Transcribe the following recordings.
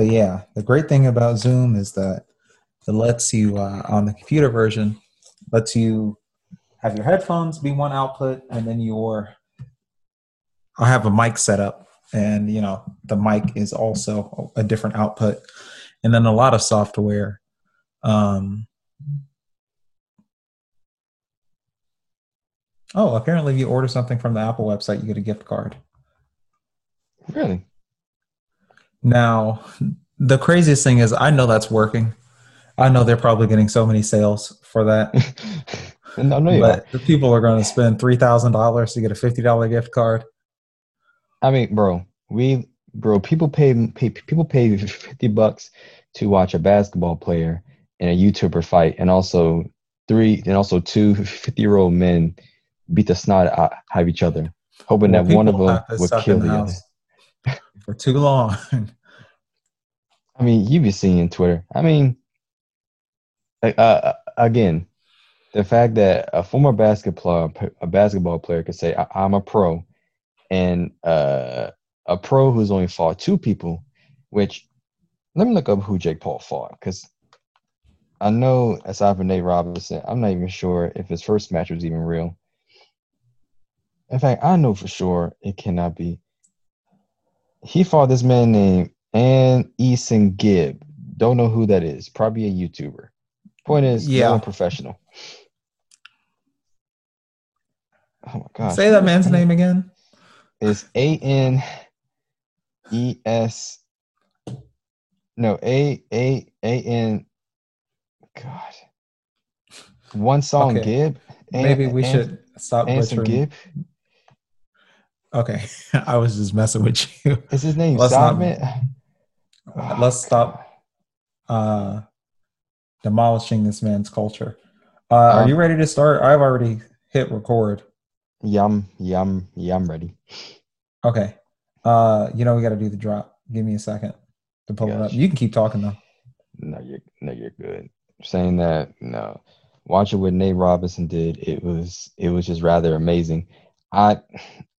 but yeah, the great thing about Zoom is that it lets you uh, on the computer version lets you have your headphones be one output, and then your I have a mic set up, and you know the mic is also a different output, and then a lot of software. Um, oh, apparently, if you order something from the Apple website, you get a gift card. Really? Now, the craziest thing is, I know that's working. I know they're probably getting so many sales for that. no, no, but the people are going to spend three thousand dollars to get a fifty dollar gift card. I mean, bro, we, bro, people pay, pay people pay fifty bucks to watch a basketball player and a YouTuber fight, and also three, and also two 50 year old men beat the snot out of each other, hoping well, that one of them would kill the other for too long. I mean, you be seeing in Twitter. I mean, uh, again, the fact that a former basketball a basketball player could say, "I'm a pro," and uh, a pro who's only fought two people, which let me look up who Jake Paul fought because I know aside from Nate Robinson, I'm not even sure if his first match was even real. In fact, I know for sure it cannot be. He fought this man named Ann Eason Gibb. Don't know who that is. Probably a YouTuber. Point is, yeah, professional. Oh my god! Say that man's name again. It's A N E S. No, A A A N. God. One song, okay. Gibb. Maybe we should stop butchering. Gibb. Okay, I was just messing with you. Is his name let's Not, oh, let's stop uh, demolishing this man's culture. Uh, um, are you ready to start? I've already hit record. Yum, yum, yum, ready. Okay. Uh, you know we got to do the drop. Give me a second to pull it up. You can keep talking though. No, you're no, you're good. Saying that, no. Watching what Nate Robinson did, it was it was just rather amazing. I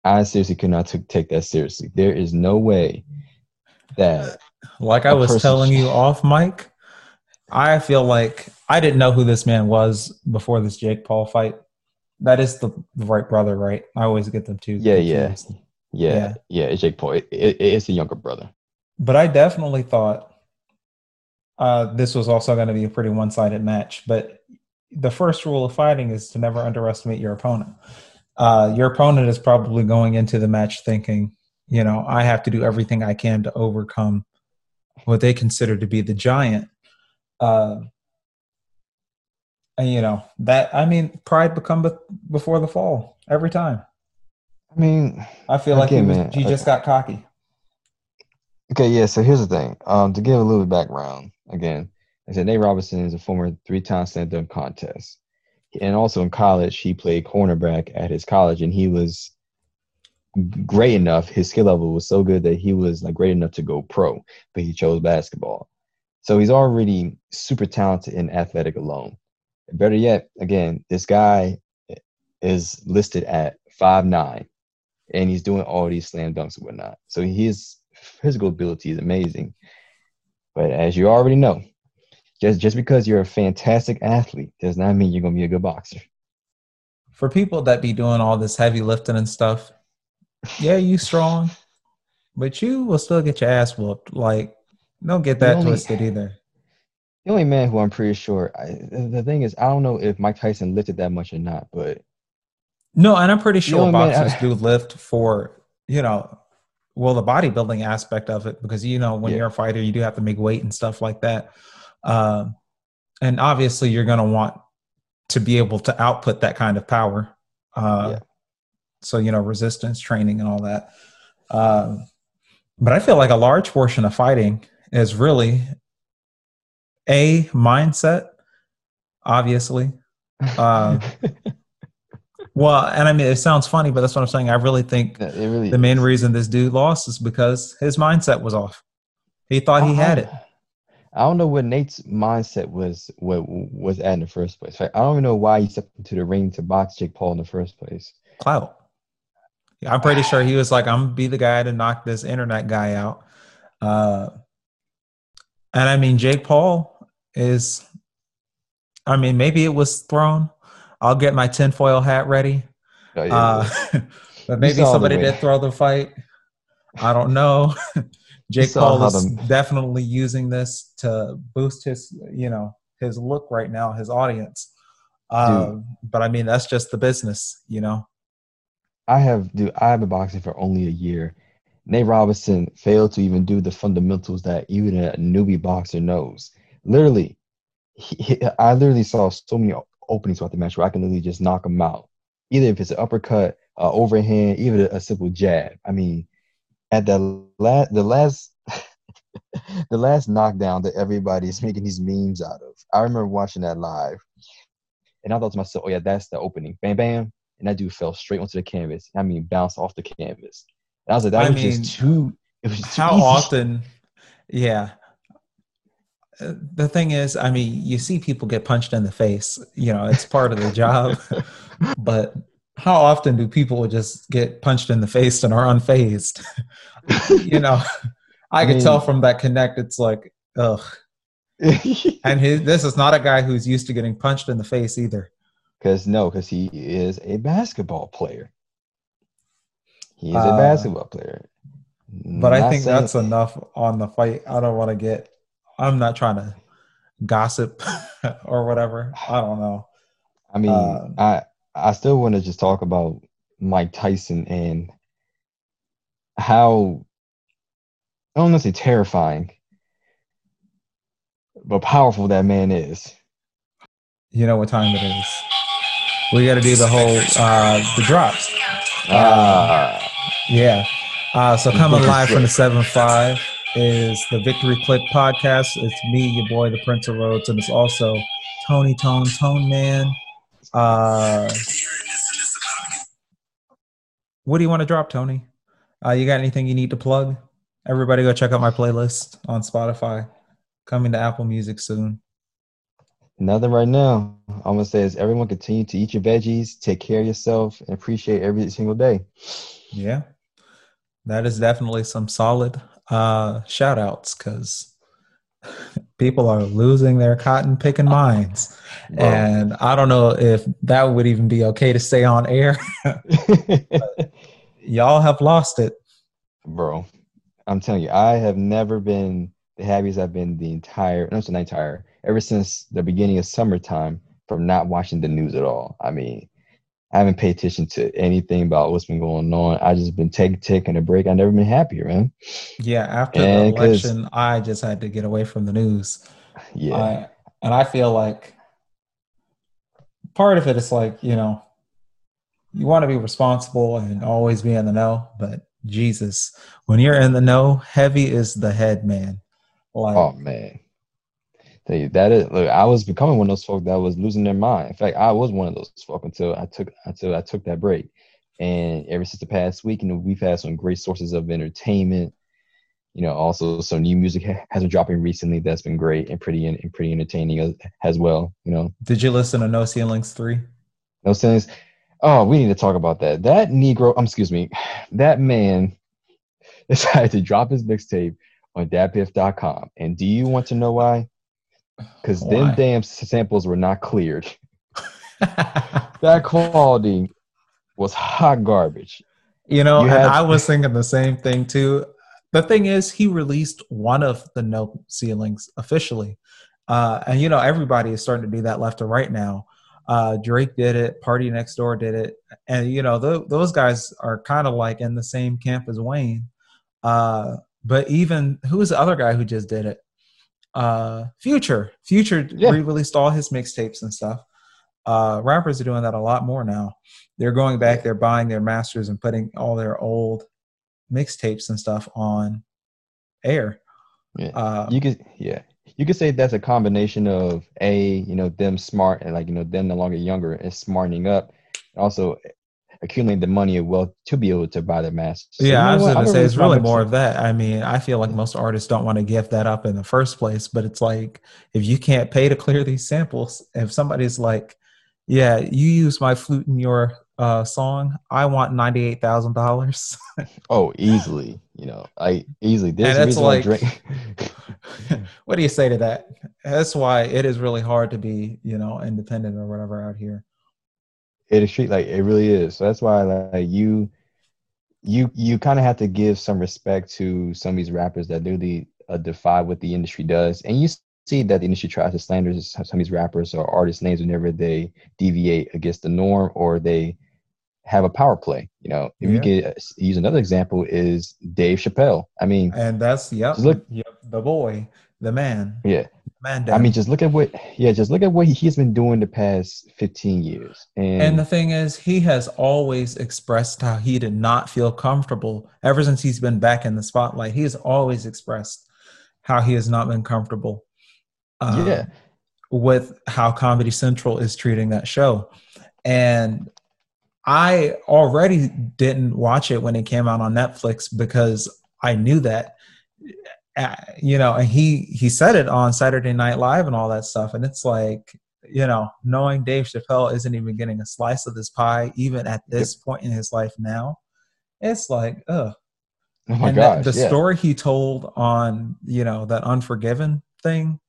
I seriously could not t- take that seriously. There is no way that, like I was telling you off mic, I feel like I didn't know who this man was before this Jake Paul fight. That is the, the right brother, right? I always get them two. Yeah, yeah, yeah, yeah, yeah. It's Jake Paul. It, it, it's the younger brother. But I definitely thought uh, this was also going to be a pretty one-sided match. But the first rule of fighting is to never underestimate your opponent. Uh, your opponent is probably going into the match thinking, you know, I have to do everything I can to overcome what they consider to be the giant. Uh, and you know that I mean, pride become before the fall every time. I mean, I feel like he, was, man, he just got cocky. Okay, yeah. So here's the thing. Um, to give a little bit background, again, I said Nate Robinson is a former three-time slam dunk contest, and also in college he played cornerback at his college, and he was great enough. His skill level was so good that he was like great enough to go pro, but he chose basketball. So he's already super talented in athletic alone. Better yet, again, this guy is listed at five nine, and he's doing all these slam dunks and whatnot. So his physical ability is amazing. But as you already know, just just because you're a fantastic athlete does not mean you're gonna be a good boxer. For people that be doing all this heavy lifting and stuff, yeah, you strong, but you will still get your ass whooped. Like, don't get that only, twisted either. The only man who I'm pretty sure, I, the thing is, I don't know if Mike Tyson lifted that much or not, but no, and I'm pretty sure boxers man, I, do lift for you know, well, the bodybuilding aspect of it because you know when yeah. you're a fighter, you do have to make weight and stuff like that. Um, and obviously, you're going to want to be able to output that kind of power. Uh, yeah. So you know, resistance training and all that. Um, but I feel like a large portion of fighting is really a mindset, obviously. Uh, well, and I mean, it sounds funny, but that's what I'm saying. I really think really the main reason this dude lost is because his mindset was off. He thought he had it. I don't know what Nate's mindset was what was at in the first place. I don't even know why he stepped into the ring to box Jake Paul in the first place. Clout. I'm pretty sure he was like, I'm gonna be the guy to knock this internet guy out. Uh, And I mean, Jake Paul is, I mean, maybe it was thrown. I'll get my tinfoil hat ready. Oh, yeah, uh, but maybe somebody did throw the fight. I don't know. Jake Paul is definitely using this to boost his, you know, his look right now, his audience. Uh, but I mean, that's just the business, you know. I have, dude. I have been boxing for only a year. Nate Robinson failed to even do the fundamentals that even a newbie boxer knows. Literally, he, I literally saw so many openings throughout the match where I can literally just knock him out. Either if it's an uppercut, uh, overhand, even a, a simple jab. I mean, at the last, the last, the last knockdown that everybody is making these memes out of. I remember watching that live, and I thought to myself, "Oh yeah, that's the opening." Bam, bam, and that dude fell straight onto the canvas. I mean, bounced off the canvas. And I was like, that I was mean, just too. It was too how easy. often? Yeah. The thing is, I mean, you see people get punched in the face. You know, it's part of the job. but how often do people just get punched in the face and are unfazed? you know, I, I could tell from that connect. It's like, ugh. and his, this is not a guy who's used to getting punched in the face either. Because no, because he is a basketball player. He's uh, a basketball player. But not I think that's enough on the fight. I don't want to get. I'm not trying to gossip or whatever. I don't know. I mean, uh, I I still want to just talk about Mike Tyson and how I don't want to say terrifying, but powerful that man is. You know what time it is. We got to do the whole uh the drops. Uh, yeah. Uh, so coming live from the seven five is the Victory Clique podcast. It's me, your boy, the Prince of Roads, and it's also Tony Tone Tone Man. Uh, what do you want to drop, Tony? Uh, you got anything you need to plug? Everybody, go check out my playlist on Spotify. Coming to Apple Music soon. Nothing right now. I'm gonna say is everyone continue to eat your veggies, take care of yourself, and appreciate every single day. Yeah, that is definitely some solid uh, shout outs because people are losing their cotton picking minds. and I don't know if that would even be okay to say on air. y'all have lost it. Bro, I'm telling you, I have never been the happiest I've been the entire, no, not the entire, ever since the beginning of summertime from not watching the news at all. I mean, I haven't paid attention to anything about what's been going on. I just been taking taking a break. I've never been happier, man. Yeah, after and the election, I just had to get away from the news. Yeah, I, and I feel like part of it is like you know, you want to be responsible and always be in the know, but Jesus, when you're in the know, heavy is the head, man. Like, oh man, that is look, I was becoming one of those folk that was losing their mind. In fact, I was one of those folk until I took until I took that break. And ever since the past week, you know, we've had some great sources of entertainment. You know, also some new music has been dropping recently that's been great and pretty and pretty entertaining as well. You know, did you listen to No Ceilings three? No Ceilings. Oh, we need to talk about that. That Negro, um, excuse me, that man decided to drop his mixtape on datpiff.com. And do you want to know why? because them damn samples were not cleared. that quality was hot garbage. You know, you had- I was thinking the same thing too. The thing is, he released one of the no ceilings officially, uh, and you know everybody is starting to do that left and right now. Uh, Drake did it, PartyNextDoor did it, and you know th- those guys are kind of like in the same camp as Wayne. Uh, but even who is the other guy who just did it? uh future. Future yeah. re-released all his mixtapes and stuff. Uh rappers are doing that a lot more now. They're going back they're buying their masters and putting all their old mixtapes and stuff on air. Yeah. Uh, you could yeah. You could say that's a combination of a you know them smart and like you know them no longer younger and smartening up. Also accumulating the money and wealth to be able to buy the mask. So yeah, I was going to say it's really more of that. I mean, I feel like most artists don't want to give that up in the first place, but it's like if you can't pay to clear these samples, if somebody's like, "Yeah, you use my flute in your uh, song, I want ninety eight thousand dollars." oh, easily. You know, I easily. There's and it's like, what do you say to that? That's why it is really hard to be, you know, independent or whatever out here. It is street like it really is. So that's why like you you you kind of have to give some respect to some of these rappers that really uh, defy what the industry does, and you see that the industry tries to slander some of these rappers or artist names whenever they deviate against the norm or they have a power play. You know, if yeah. you get uh, use another example is Dave Chappelle. I mean, and that's yep, look, yep, the boy, the man. Yeah, man. Down. I mean, just look at what yeah, just look at what he's been doing the past fifteen years. And, and the thing is, he has always expressed how he did not feel comfortable ever since he's been back in the spotlight. He has always expressed how he has not been comfortable. Um, yeah. With how Comedy Central is treating that show. And I already didn't watch it when it came out on Netflix because I knew that you know and he he said it on Saturday Night Live and all that stuff and it's like you know knowing Dave Chappelle isn't even getting a slice of this pie even at this yep. point in his life now it's like ugh oh my and gosh, the, the yeah. story he told on you know that unforgiven thing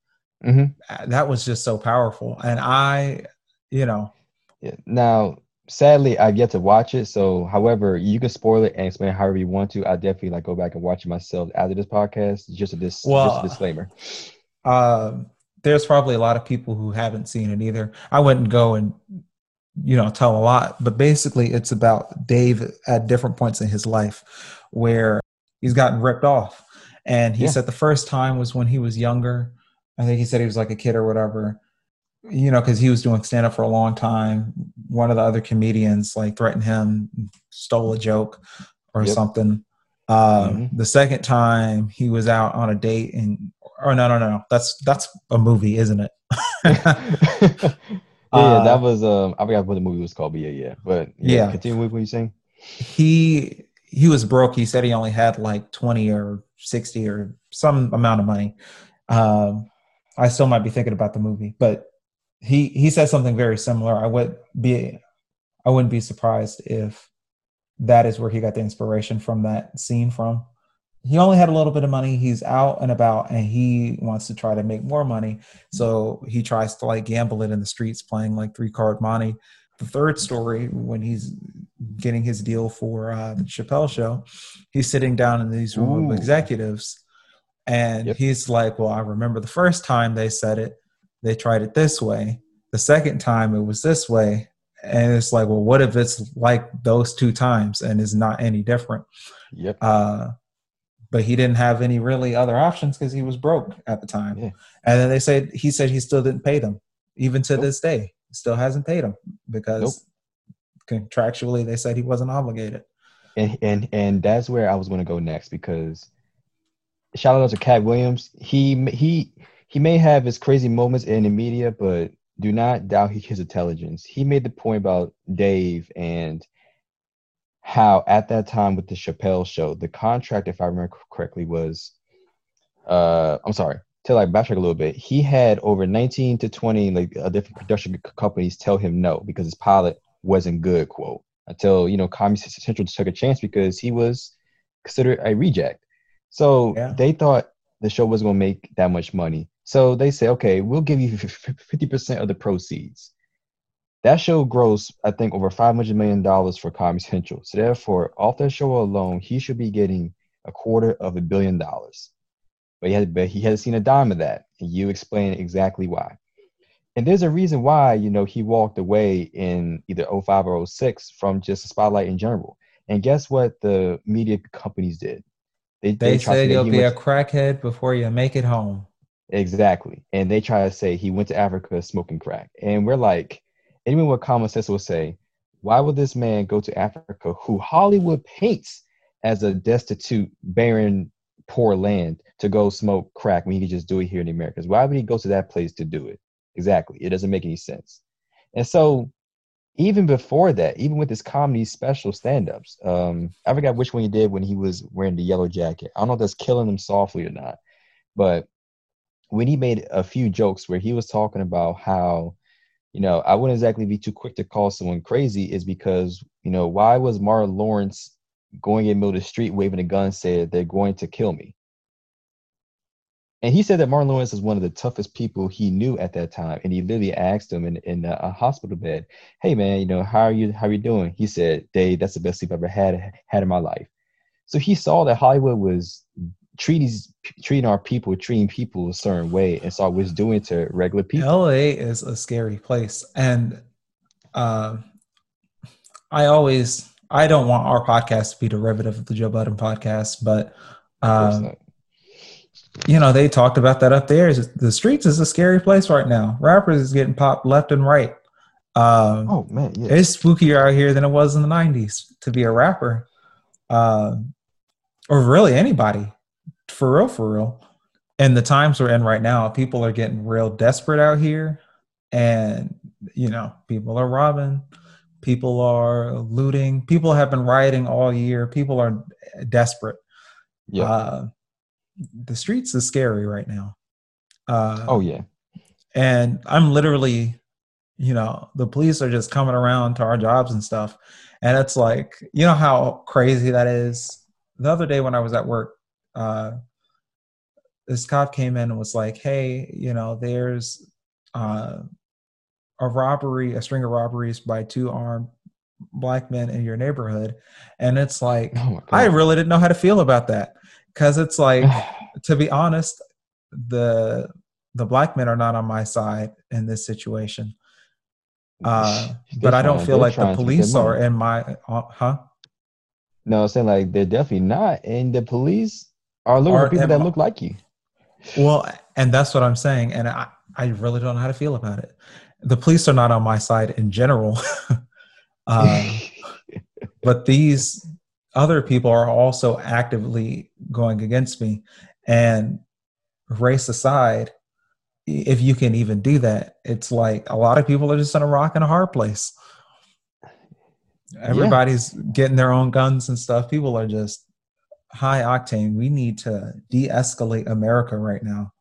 mm-hmm. That was just so powerful and I you know yeah. now sadly I've yet to watch it. So, however, you can spoil it and explain it however you want to. I definitely like go back and watch it myself after this podcast. Just a, dis- well, just a disclaimer. Uh, there's probably a lot of people who haven't seen it either. I wouldn't go and you know tell a lot, but basically, it's about Dave at different points in his life where he's gotten ripped off. And he yeah. said the first time was when he was younger. I think he said he was like a kid or whatever you know, because he was doing stand up for a long time. One of the other comedians like threatened him, stole a joke or yep. something. Um, mm-hmm. The second time he was out on a date and, oh no, no, no, that's that's a movie, isn't it? yeah, uh, that was um, I forgot what the movie was called, but yeah, yeah. But yeah, yeah. continue with what you saying. He he was broke. He said he only had like twenty or sixty or some amount of money. Um, I still might be thinking about the movie, but he he said something very similar. I would be I wouldn't be surprised if that is where he got the inspiration from that scene from. He only had a little bit of money. He's out and about and he wants to try to make more money. So he tries to like gamble it in the streets playing like three card monte. The third story, when he's getting his deal for uh, the Chappelle show, he's sitting down in these room of executives and yep. he's like, Well, I remember the first time they said it they tried it this way. The second time it was this way. And it's like, well, what if it's like those two times and is not any different? Yep. Uh, but he didn't have any really other options because he was broke at the time. Yeah. And then they said he said he still didn't pay them, even to nope. this day. Still hasn't paid them because nope. contractually they said he wasn't obligated. And and and that's where I was going to go next because shout out to Katt Williams. He he he may have his crazy moments in the media, but do not doubt his intelligence. He made the point about Dave and how at that time with the Chappelle show, the contract, if I remember correctly, was uh I'm sorry, to like backtrack a little bit, he had over 19 to 20 like uh, different production companies tell him no because his pilot wasn't good, quote. Until you know, Comedy Central took a chance because he was considered a reject. So yeah. they thought the show was going to make that much money. So they say, okay, we'll give you 50% of the proceeds. That show grows, I think, over $500 million for Comedy Central. So therefore, off that show alone, he should be getting a quarter of a billion dollars. But he, had, but he hasn't seen a dime of that. And you explain exactly why. And there's a reason why, you know, he walked away in either 05 or 06 from just the spotlight in general. And guess what the media companies did? They, they, they said you'll be a crackhead before you make it home. Exactly. And they try to say he went to Africa smoking crack. And we're like, anyone with common sense will say, why would this man go to Africa who Hollywood paints as a destitute, barren, poor land to go smoke crack when he could just do it here in the Americas? Why would he go to that place to do it? Exactly. It doesn't make any sense. And so even before that, even with his comedy special stand-ups, um, I forgot which one he did when he was wearing the yellow jacket. I don't know if that's killing him softly or not, but when he made a few jokes where he was talking about how, you know, I wouldn't exactly be too quick to call someone crazy is because, you know, why was Martin Lawrence going in the middle of the street waving a gun said they're going to kill me? and he said that Martin Lawrence is one of the toughest people he knew at that time. And he literally asked him in, in a, hospital bed, "Hey man, you know how are you? How are you doing?" He said, "Dave, that's the best sleep I've ever had had in my life." So he saw that Hollywood was treating treating our people, treating people a certain way, and saw what was doing to regular people. LA is a scary place, and uh, I always I don't want our podcast to be derivative of the Joe Budden podcast, but. Um, you know, they talked about that up there. The streets is a scary place right now. Rappers is getting popped left and right. Um, oh man, yeah. it's spookier out here than it was in the '90s to be a rapper, uh, or really anybody, for real, for real. And the times we're in right now, people are getting real desperate out here, and you know, people are robbing, people are looting, people have been rioting all year. People are desperate. Yeah. Uh, the streets is scary right now. Uh, oh yeah, and I'm literally, you know, the police are just coming around to our jobs and stuff, and it's like, you know how crazy that is. The other day when I was at work, uh, this cop came in and was like, "Hey, you know, there's uh, a robbery, a string of robberies by two armed black men in your neighborhood," and it's like, oh I really didn't know how to feel about that because it's like to be honest the the black men are not on my side in this situation. Uh, but i don't feel like the police are in my uh, huh? No i'm saying like they're definitely not and the police are looking for people that look like you well and that's what i'm saying and i i really don't know how to feel about it the police are not on my side in general uh, but these other people are also actively going against me. And race aside, if you can even do that, it's like a lot of people are just in a rock and a hard place. Everybody's yeah. getting their own guns and stuff. People are just high octane. We need to de escalate America right now.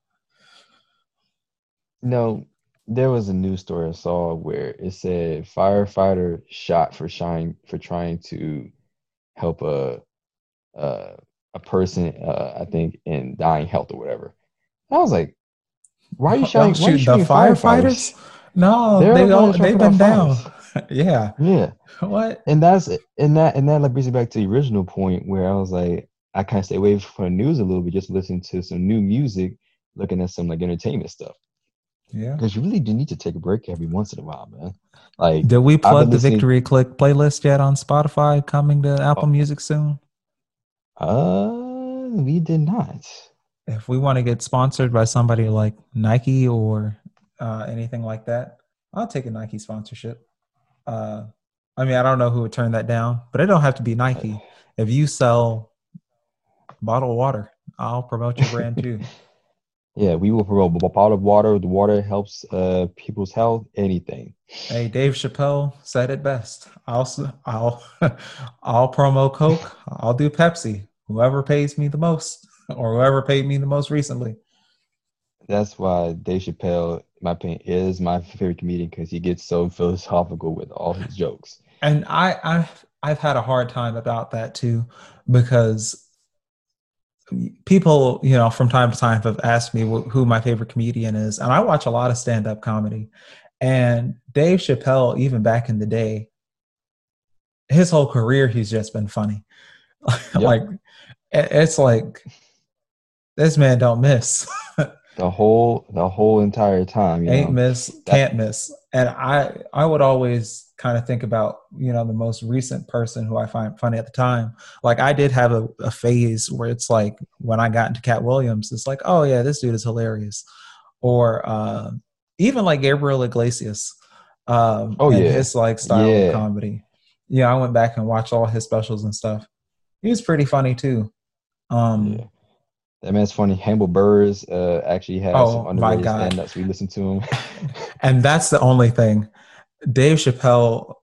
No, there was a news story I saw where it said firefighter shot for trying for trying to help a a, a person, uh, I think, in dying health or whatever. I was like, why are you shouting? Shoot, the firefighters? No, They're they all, they've been down. yeah, yeah. What? And that's and that and that like brings me back to the original point where I was like, I kind of stay away from the news a little bit, just listen to some new music, looking at some like entertainment stuff. Yeah, because you really do need to take a break every once in a while, man. Like, did we plug the Victory Clique playlist yet on Spotify? Coming to Apple oh. Music soon. Uh, we did not. If we want to get sponsored by somebody like Nike or uh, anything like that, I'll take a Nike sponsorship. Uh, I mean, I don't know who would turn that down, but it don't have to be Nike. If you sell bottled water, I'll promote your brand too. Yeah, we will promote bottled water. The water helps uh, people's health. Anything. Hey, Dave Chappelle said it best. I'll I'll I'll promo Coke. I'll do Pepsi. Whoever pays me the most, or whoever paid me the most recently. That's why Dave Chappelle, my opinion, is my favorite comedian because he gets so philosophical with all his jokes. And I I've I've had a hard time about that too, because people, you know, from time to time have asked me who my favorite comedian is, and I watch a lot of stand-up comedy. And Dave Chappelle, even back in the day, his whole career, he's just been funny. Yep. like, it's like this man don't miss. the whole, the whole entire time. Ain't know? miss, can't miss. And I, I would always kind of think about you know the most recent person who I find funny at the time. Like I did have a, a phase where it's like when I got into Katt Williams, it's like oh yeah, this dude is hilarious, or uh, even like Gabriel Iglesias. Um, oh yeah, his like style yeah. of comedy. Yeah, I went back and watched all his specials and stuff. He was pretty funny too. Um, yeah. That man's funny. Hannibal Buress uh, actually has oh, some underrated stand-ups. We listen to him. and that's the only thing. Dave Chappelle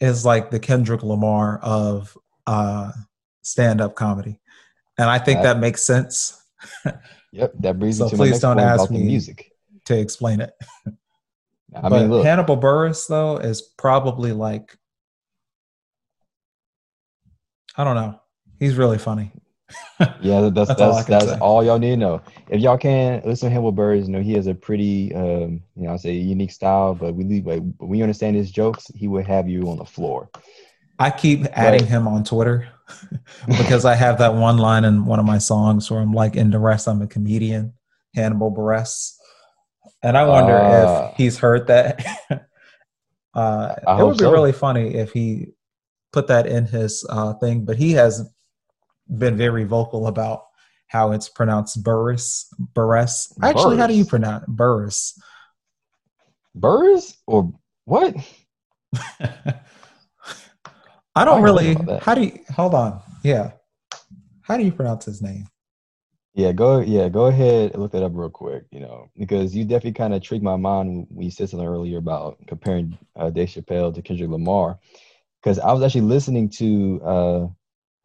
is like the Kendrick Lamar of uh, stand-up comedy, and I think that makes sense. yep, that brings so please don't ask me music to explain it. I but mean, look, Hannibal Buress though is probably like I don't know. He's really funny. yeah, that's that's that's, all, that's all, y'all need to know. If y'all can listen to him with birds, you know he has a pretty, um, you know, I say unique style. But we leave, when you understand his jokes, he would have you on the floor. I keep adding him on Twitter because I have that one line in one of my songs where I'm like, in the rest, I'm a comedian, Hannibal Buress. And I wonder uh, if he's heard that. uh, it would be so. really funny if he put that in his uh, thing, but he has been very vocal about how it's pronounced Burris. Burris. Actually, how do you pronounce Burris? Burris or what? I don't I really. How do you hold on? Yeah, how do you pronounce his name? Yeah, go yeah, go ahead and look that up real quick. You know, because you definitely kind of tricked my mind when you said something earlier about comparing uh, Dave Chappelle to Kendrick Lamar. Because I was actually listening to uh,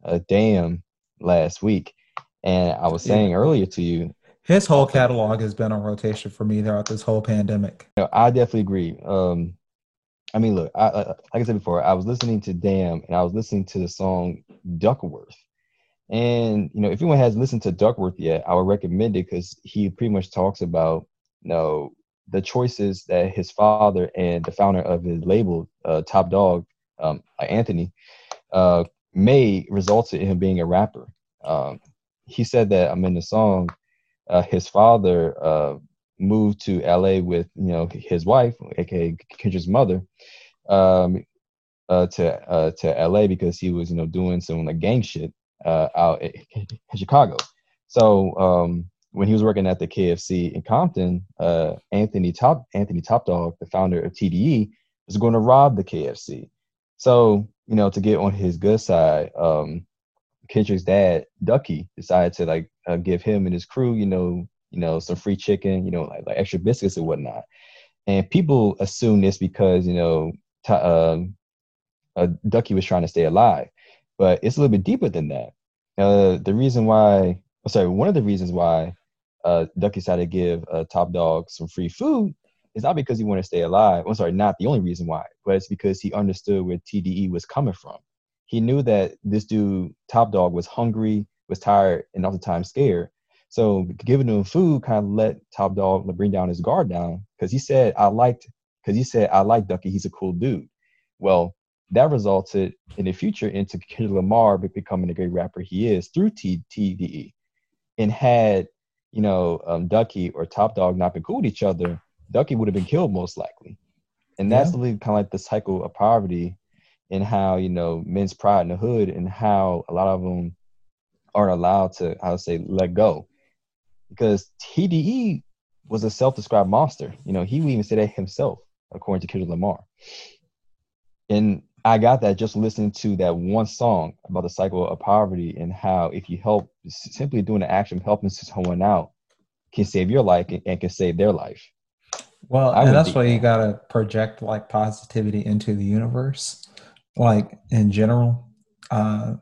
uh, "Damn" last week, and I was saying yeah. earlier to you, his whole catalog has been on rotation for me throughout this whole pandemic. You know, I definitely agree. Um, I mean, look, I, like I said before, I was listening to Damn and I was listening to the song Duckworth. And, you know, if anyone has listened to Duckworth yet, I would recommend it because he pretty much talks about, you know, the choices that his father and the founder of his label, uh, Top Dawg, um, Anthony, uh, made resulted in him being a rapper. Um, he said that I'm in the song, uh, his father uh, moved to LA with you know his wife, aka Kendra's mother, um, uh, to uh, to LA because he was you know doing some like gang shit uh, out in Chicago. So um, when he was working at the KFC in Compton, uh, Anthony Top Anthony Top Dawg, the founder of TDE, was going to rob the KFC. So you know to get on his good side, um, Kendrick's dad Ducky decided to like uh, give him and his crew, you know, you know, some free chicken, you know, like, like extra biscuits and whatnot. And people assume this because, you know, t- um, uh, Ducky was trying to stay alive. But it's a little bit deeper than that. Uh, the reason why, sorry, one of the reasons why uh, Ducky decided to give uh, Top Dawg some free food is not because he wanted to stay alive. I'm sorry, not the only reason why, but it's because he understood where TDE was coming from. He knew that this dude, Top Dawg, was hungry, was tired, and time scared. So giving him food kind of let Top Dawg bring down his guard down because he said I liked because he said I like Ducky. He's a cool dude. Well, that resulted in the future into Kendrick Lamar becoming the great rapper he is through T- TDE. And had you know um, Ducky or Top Dawg not been cool with each other, Ducky would have been killed most likely. And that's yeah. really kind of like the cycle of poverty and how you know men's pride in the hood and how a lot of them aren't allowed to I would say let go because TDE was a self-described monster. You know, he would even say that himself, according to Kendrick Lamar. And I got that just listening to that one song about the cycle of poverty and how if you help, simply doing the action of helping someone out can save your life and, can save their life. Well, I and that's why that. you gotta project like positivity into the universe, like in general. Uh,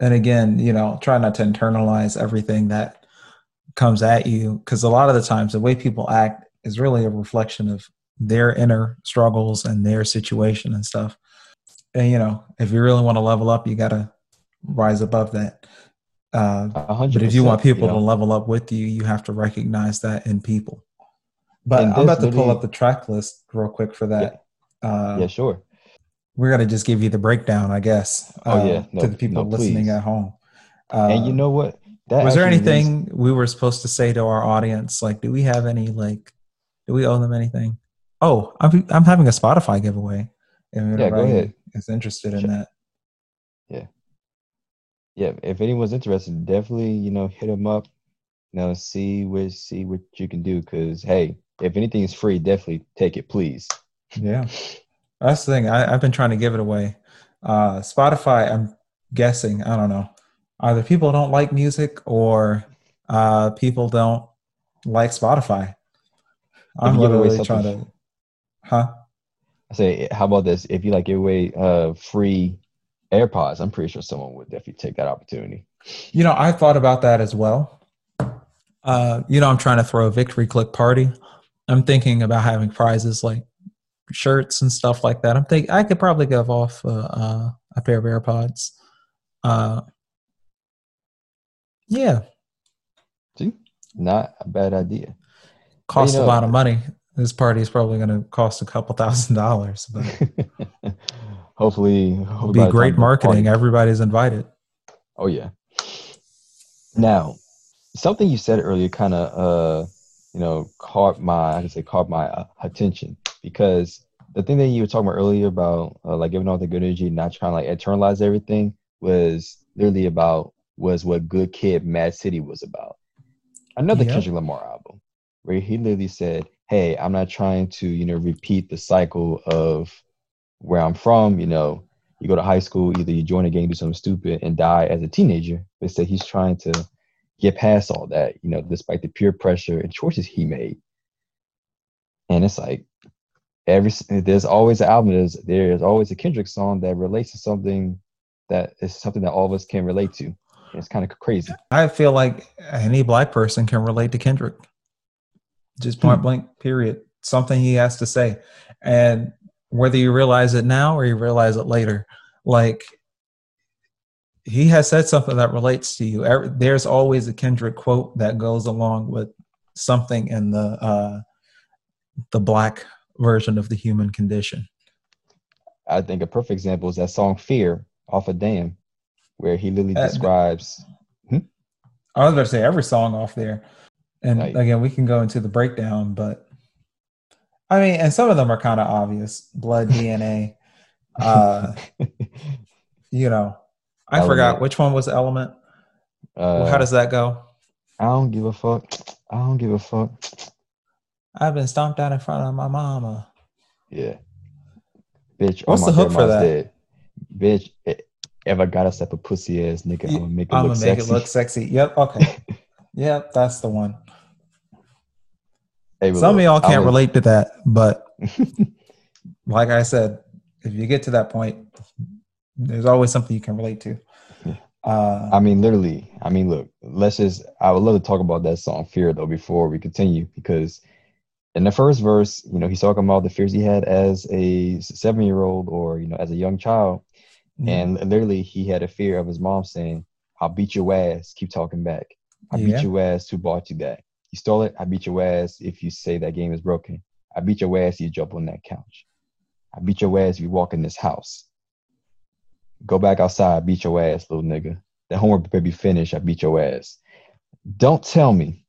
and again, you know, try not to internalize everything that comes at you because a lot of the times the way people act is really a reflection of their inner struggles and their situation and stuff and you know if you really want to level up you got to rise above that uh, but if you want people you know, to level up with you you have to recognize that in people but i'm about to pull up the track list real quick for that yeah, uh, yeah sure we're going to just give you the breakdown i guess uh, oh yeah no, to the people no, listening at home and you uh, know what that was there anything means- we were supposed to say to our audience? Like, do we have any like, do we owe them anything? Oh, I'm I'm having a Spotify giveaway. If yeah, go ahead. Is interested in that. Yeah. Yeah. If anyone's interested, definitely you know hit them up. You know, see what see what you can do. Because hey, if anything is free, definitely take it, please. Yeah, that's the thing. I, I've been trying to give it away. Uh, Spotify, I'm guessing. I don't know either people don't like music or uh, people don't like Spotify. I'm literally trying to, huh? I say, how about this? If you like give away uh, free AirPods, I'm pretty sure someone would definitely take that opportunity. You know, I thought about that as well. Uh, you know, I'm trying to throw a Victory Clique party. I'm thinking about having prizes like shirts and stuff like that. I'm thinking I could probably give off uh, uh, a pair of AirPods. Uh, Yeah. See, not a bad idea. Cost you know, a lot of money. This party is probably going to cost a couple thousand dollars, but hopefully, it'll be great marketing. Everybody's invited. Oh yeah. Now, something you said earlier kind of, uh, you know, caught my, I can say, caught my uh, attention because the thing that you were talking about earlier about uh, like giving all the good energy, not trying to like internalize everything, was literally about was what Good Kid, Mad City was about. Another yep. Kendrick Lamar album where he literally said, "Hey, I'm not trying to, you know, repeat the cycle of where I'm from. You know, you go to high school, either you join a gang, do something stupid, and die as a teenager." But said he's trying to get past all that, you know, despite the peer pressure and choices he made. And it's like every there's always an album. There's there's always a Kendrick song that relates to something that is something that all of us can relate to. It's kind of crazy. I feel like any black person can relate to Kendrick. Just point hmm. blank, period. Something he has to say. And whether you realize it now or you realize it later, like he has said something that relates to you. There's always a Kendrick quote that goes along with something in the uh, the black version of the human condition. I think a perfect example is that song "Fear" off of Damn, where he literally uh, describes. Hmm? I was about to say every song off there, and right. again we can go into the breakdown, but I mean, and some of them are kind of obvious. Blood DNA, uh, you know, I element. forgot which one was Element. Uh, how does that go? I don't give a fuck. I don't give a fuck. I've been stomped out in front of my mama. Yeah. Bitch. What's the hook for that? Dead. Bitch, if I got a step of pussy ass nigga, I'm gonna make it I'm look gonna make sexy. it look sexy. Yep. Okay. yep. That's the one. Hey, Some of y'all can't was... relate to that, but like I said, if you get to that point, there's always something you can relate to. Uh, I mean, literally. I mean, look. Let's just. I would love to talk about that song "Fear" though before we continue because in the first verse, you know, he's talking about the fears he had as a seven-year-old or you know as a young child, mm. and literally he had a fear of his mom saying, "I'll beat your ass. Keep talking back. I yeah. beat your ass. Who bought you that? You stole it. I beat your ass. If you say that game is broken, I beat your ass. You jump on that couch. I beat your ass. You walk in this house." Go back outside, beat your ass, little nigga. The homework baby finished, I beat your ass. Don't tell me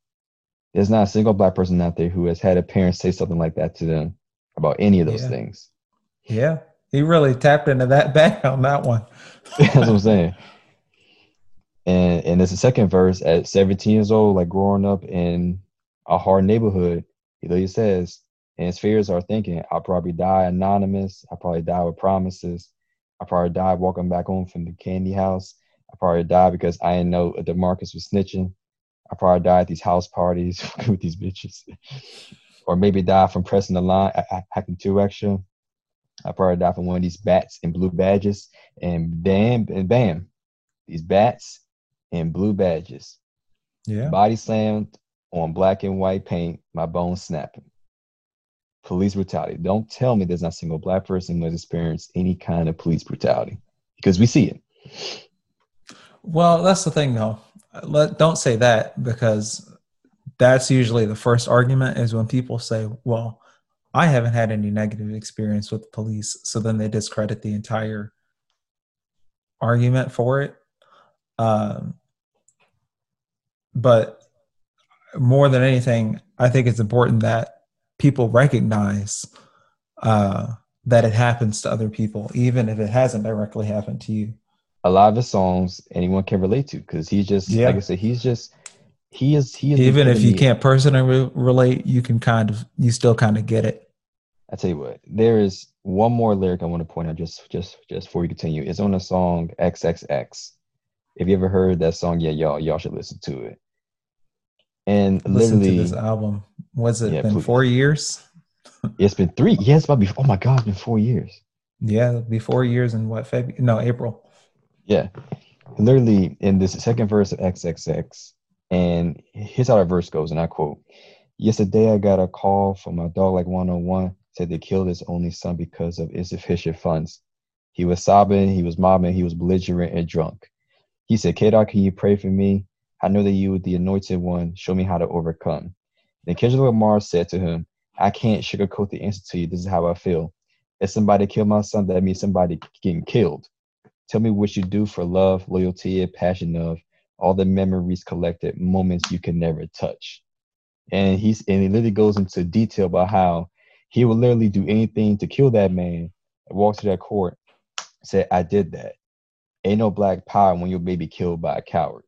there's not a single black person out there who has had a parent say something like that to them about any of those yeah. things. Yeah. He really tapped into that back on that one. That's what I'm saying. And and it's the second verse at 17 years old, like growing up in a hard neighborhood, he literally says, and his fears are thinking, I'll probably die anonymous, I'll probably die with promises. I probably died walking back home from the candy house. I probably died because I didn't know Demarcus was snitching. I probably died at these house parties with these bitches. or maybe died from pressing the line, hacking two extra. I probably died from one of these bats and blue badges. And bam, and bam, these bats and blue badges. Yeah. Body slammed on black and white paint, my bones snapping police brutality. Don't tell me there's not a single black person who has experienced any kind of police brutality because we see it. Well, that's the thing though. Let, don't say that because that's usually the first argument is when people say, well, I haven't had any negative experience with the police. So then they discredit the entire argument for it. Um, but more than anything, I think it's important that people recognize uh, that it happens to other people, even if it hasn't directly happened to you. A lot of his songs anyone can relate to because he's just yeah. like I said, he's just he is he is even if you can't personally relate, you can kind of you still kind of get it. I tell you what, there is one more lyric I want to point out just just just before we continue. It's on the song XXX. If you ever heard that song, yeah, y'all y'all should listen to it. And listen literally, to this album. Was it yeah, been please. four years? it's been three. Yes, yeah, it's about be. Oh my God, it's been four years. Yeah, before years in what February? No, April. Yeah, literally in this second verse of XXX, and here's how that verse goes, and I quote: "Yesterday I got a call from my dog like 101 said they killed his only son because of insufficient funds. He was sobbing, he was mobbing, he was belligerent and drunk. He said, K-Dot, can you pray for me? I know that you, the anointed one, show me how to overcome. Then Kendrick Lamar said to him, I can't sugarcoat the answer to you. This is how I feel. If somebody killed my son, that means somebody getting killed. Tell me what you do for love, loyalty, and passion of all the memories collected, moments you can never touch. And he's and he literally goes into detail about how he would literally do anything to kill that man. Walk to that court, said, "I did that." Ain't no black power when your baby killed by a coward.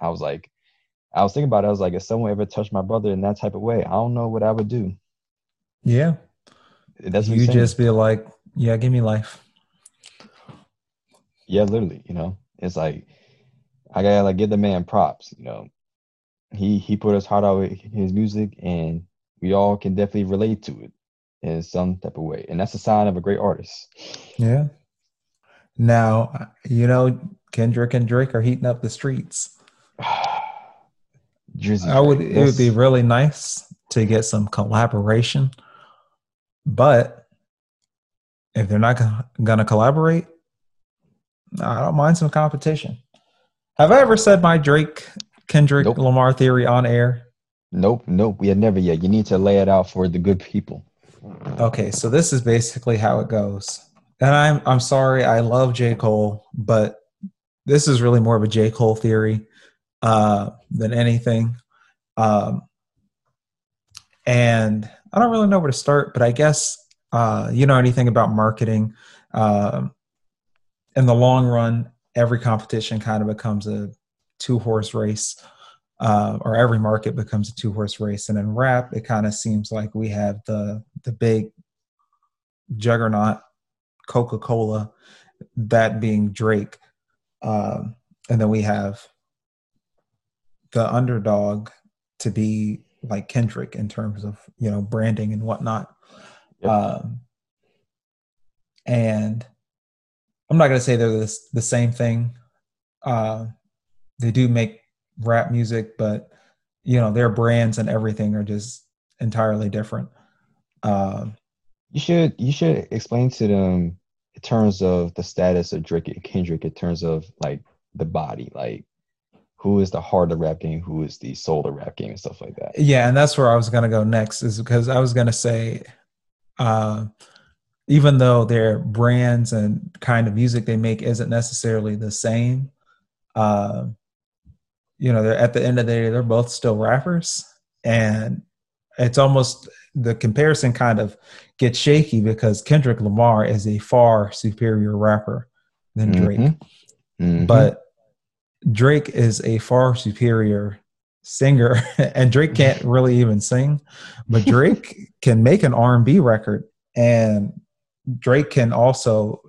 I was like, I was thinking about it. I was like, if someone ever touched my brother in that type of way, I don't know what I would do. Yeah, that's you just be like, yeah, give me life. Yeah, literally. You know, it's like I gotta like give the man props. You know, he he put his heart out with his music, and we all can definitely relate to it in some type of way, and that's a sign of a great artist. Yeah. Now you know Kendrick and Drake are heating up the streets. Drizzy I would. It would be really nice to get some collaboration, but if they're not going to collaborate, I don't mind some competition. Have I ever said my Drake Kendrick nope. Lamar theory on air? Nope, nope. We had never yet. You need to lay it out for the good people. Okay, so this is basically how it goes. And I'm I'm sorry, I love J. Cole, but this is really more of a J. Cole theory uh, than anything. Um, and I don't really know where to start, but I guess uh, you know anything about marketing. Um, in the long run, every competition kind of becomes a two horse race, uh, or every market becomes a two horse race. And in rap, it kind of seems like we have the the big juggernaut, Coca Cola, that being Drake, um, and then we have the underdog to be like Kendrick in terms of you know branding and whatnot. Yep. Um, and I'm not gonna say they're the, the same thing. Uh, they do make rap music, but you know their brands and everything are just entirely different. Uh, you should you should explain to them in terms of the status of Drake and Kendrick in terms of like the body, like who is the heart of rap game, who is the soul of rap game, and stuff like that. Yeah, and that's where I was gonna go next, is because I was gonna say, uh, even though their brands and kind of music they make isn't necessarily the same, uh, you know, they're at the end of the day, they're both still rappers, and it's almost the comparison kind of gets shaky because Kendrick Lamar is a far superior rapper than Drake, mm-hmm. Mm-hmm. but Drake is a far superior singer, and Drake can't really even sing, but Drake can make an R and B record, and Drake can also.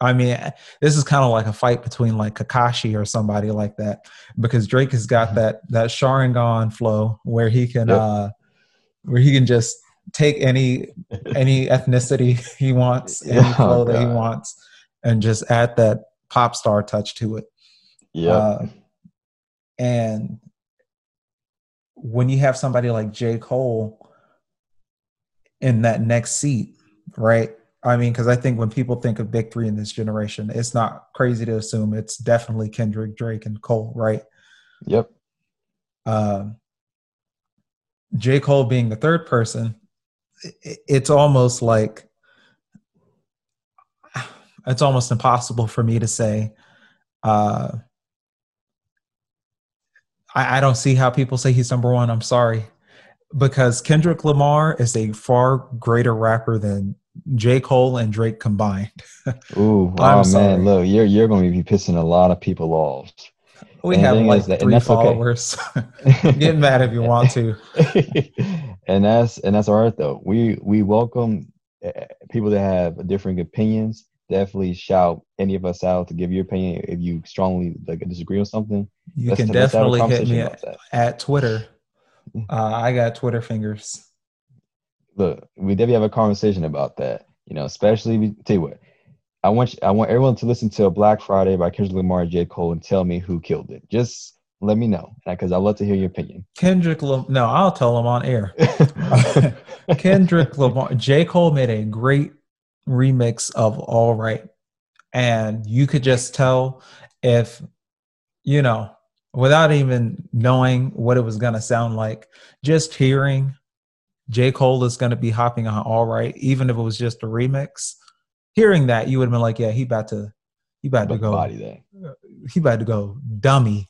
I mean, this is kind of like a fight between like Kakashi or somebody like that, because Drake has got mm-hmm. that that Sharingan flow where he can yep. uh where he can just take any any ethnicity he wants, any oh, flow that he wants, and just add that pop star touch to it. Yeah. Uh, and when you have somebody like J. Cole in that next seat, right? I mean, because I think when people think of big three in this generation, it's not crazy to assume it's definitely Kendrick, Drake, and Cole, right? Yep. Um, J. Cole being the third person, it's almost like it's almost impossible for me to say uh, I, I don't see how people say he's number one. I'm sorry. Because Kendrick Lamar is a far greater rapper than J. Cole and Drake combined. Ooh, oh man, look, you're you're going to be pissing a lot of people off. We and have like that, three followers. Okay. Get mad if you want to. and that's and that's all right though. We we welcome eh, people that have different opinions definitely shout any of us out to give your opinion if you strongly like disagree on something. You can definitely hit me at, at, Twitter. Mm-hmm. Uh, I got Twitter fingers. Look, we definitely have a conversation about that. You know, especially we, tell you what, I want you, I want everyone to listen to Black Friday by Kendrick Lamar and J. Cole and tell me who killed it. Just let me know because I'd love to hear your opinion. Kendrick Lamar, no, I'll tell him on air. Kendrick Lamar, J. Cole made a great remix of All Right. And you could just tell if, you know, without even knowing what it was going to sound like, just hearing J. Cole is going to be hopping on All Right, even if it was just a remix, hearing that, you would have been like, yeah, he about to, he about to go, body that. he about to go dummy.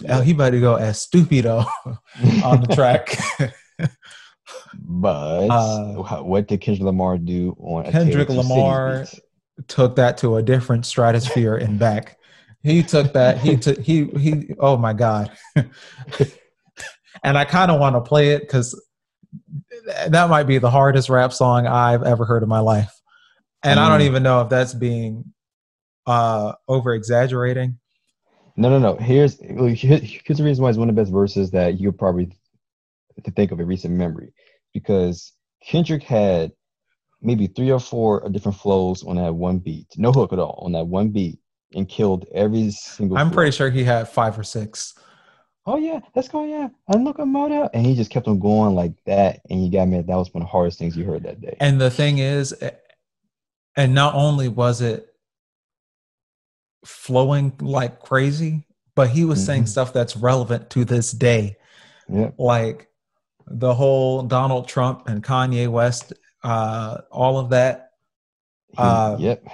Yeah. He about to go as stupido on the track. but uh, what did Kendrick Lamar do on Kendrick Lamar took that to a different stratosphere and back. He took that. He took. He he. Oh my god. and I kind of want to play it because that might be the hardest rap song I've ever heard in my life. And mm. I don't mm. even know if that's being uh over exaggerating. No, no, no. Here's here's the reason why it's one of the best verses that you probably to think of in recent memory, because Kendrick had maybe three or four different flows on that one beat, no hook at all on that one beat, and killed every single. I'm flow. pretty sure he had five or six. Oh yeah, let's go. Yeah, and look at Moda, and he just kept on going like that, and you got me. That was one of the hardest things you heard that day. And the thing is, and not only was it flowing like crazy, but he was mm-hmm. saying stuff that's relevant to this day. Yeah, like the whole Donald Trump and Kanye West, uh, all of that. Uh, yep.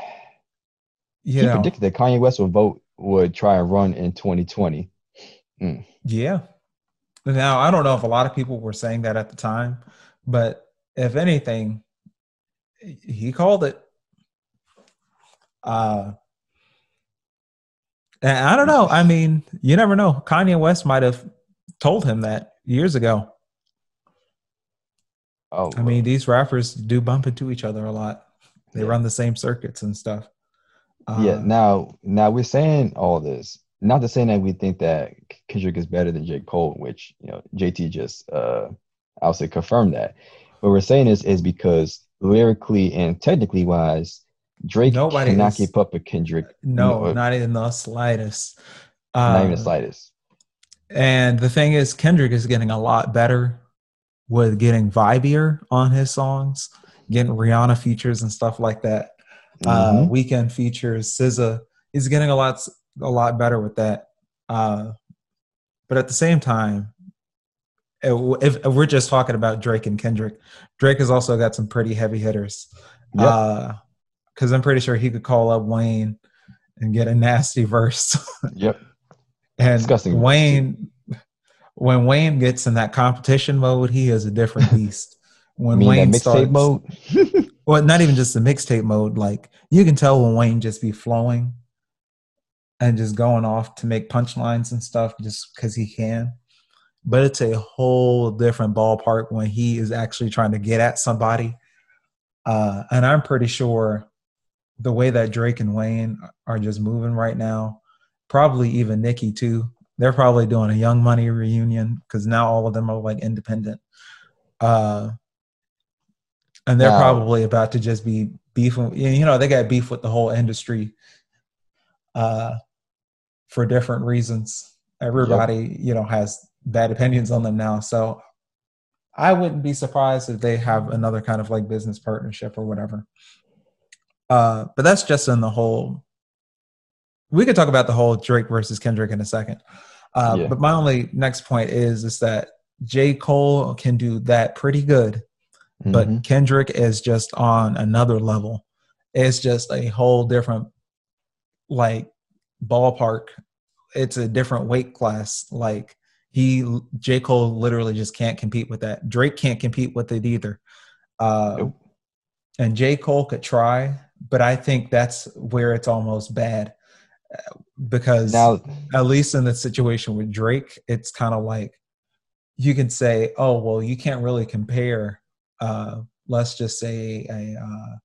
You he know, predicted that Kanye West would vote would try and run in 2020. Mm. Yeah. Now I don't know if a lot of people were saying that at the time, but if anything, he called it. Uh, and I don't know. I mean, you never know. Kanye West might have told him that years ago. Oh, I mean, these rappers do bump into each other a lot. They yeah. run the same circuits and stuff. Uh, yeah. Now, now we're saying all this, not to say that we think that Kendrick is better than J. Cole, which you know JT just, uh, I'll say, confirmed that. What we're saying is is because lyrically and technically wise, Drake Nobody cannot is, keep up with Kendrick. No, no not even the slightest. Not even the uh, slightest. And the thing is, Kendrick is getting a lot better with getting vibier on his songs, getting Rihanna features and stuff like that. Uh, mm-hmm. Uh, Weeknd features, SZA. He's getting a lot a lot better with that. Uh, but at the same time, if, if, we're just talking about Drake and Kendrick, Drake has also got some pretty heavy hitters. Yep. Because uh, I'm pretty sure he could call up Wayne and get a nasty verse. yep. and Disgusting. Wayne, when Wayne gets in that competition mode, he is a different beast. When Wayne starts, mode, well, not even just the mixtape mode. Like you can tell when Wayne just be flowing and just going off to make punchlines and stuff just because he can. But it's a whole different ballpark when he is actually trying to get at somebody. Uh, and I'm pretty sure the way that Drake and Wayne are just moving right now, probably even Nicki too. They're probably doing a Young Money reunion because now all of them are like independent. Uh, and they're wow. probably about to just be beefing. You know, they got beef with the whole industry uh, for different reasons. Everybody, yep. you know, has bad opinions on them now. So I wouldn't be surprised if they have another kind of like business partnership or whatever. Uh, but that's just in the whole. We could talk about the whole Drake versus Kendrick in a second. Uh, yeah. But my only next point is is that J. Cole can do that pretty good, mm-hmm. but Kendrick is just on another level. It's just a whole different like ballpark. It's a different weight class. Like he J. Cole literally just can't compete with that. Drake can't compete with it either. Uh, nope. And J. Cole could try, but I think that's where it's almost bad because now, at least in the situation with Drake, it's kind of like you can say, "Oh, well, you can't really compare." Uh, let's just say a uh,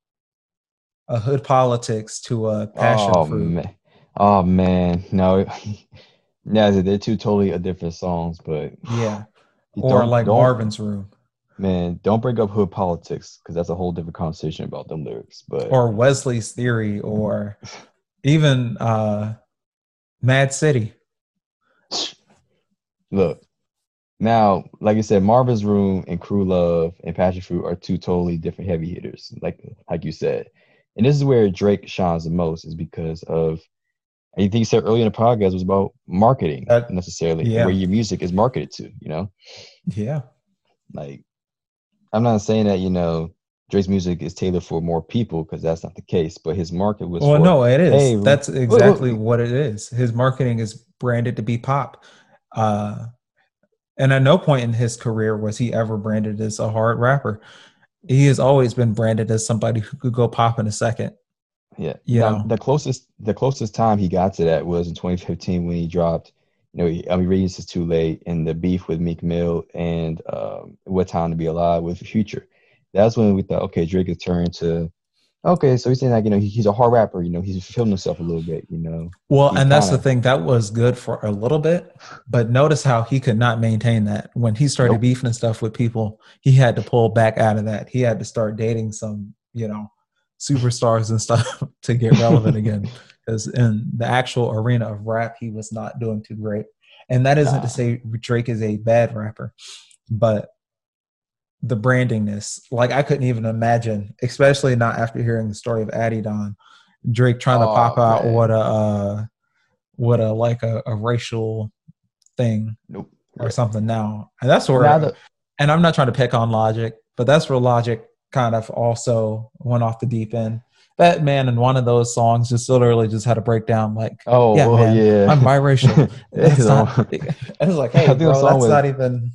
a hood politics to a passion oh, fruit. Man. Oh man, no, yeah, they're two totally different songs, but yeah, or like Marvin's Room. Man, don't bring up hood politics because that's a whole different conversation about them lyrics. But or Wesley's Theory, or even uh Mad City. Look, now, like I said, Marvin's Room and Crew Love and Passion Fruit are two totally different heavy hitters, like like you said. And this is where Drake shines the most, is because of anything you said earlier in the podcast was about marketing that, necessarily yeah. where your music is marketed to you know yeah like i'm not saying that you know Drake's music is tailored for more people because that's not the case. But his market was. Well, for, no, it is. Hey, that's exactly what it is. His marketing is branded to be pop, uh, and at no point in his career was he ever branded as a hard rapper. He has always been branded as somebody who could go pop in a second. Yeah, yeah. The closest, the closest time he got to that was in 2015 when he dropped. You know, I mean, Radius is too late, and the beef with Meek Mill and um, What Time to Be Alive with Future that's when we thought, okay, Drake is turning to, okay, so he's saying like, you know, he, he's a hard rapper, you know, he's fulfilling himself a little bit, you know. Well, and that's kinda, the thing that was good for a little bit, but notice how he could not maintain that when he started nope. beefing and stuff with people. He had to pull back out of that. He had to start dating some, you know, superstars and stuff to get relevant again. Because in the actual arena of rap, he was not doing too great. And that isn't nah. to say Drake is a bad rapper, but the brandingness. Like I couldn't even imagine, especially not after hearing the story of Adidon, Drake trying to oh, pop out man. what a uh, what a like a, a racial thing nope. or something now. And that's where the- and I'm not trying to pick on logic, but that's where logic kind of also went off the deep end. That man in one of those songs just literally just had a breakdown like, oh yeah, man, yeah. I'm biracial. It's not, I was like, hey, bro, that's was, not even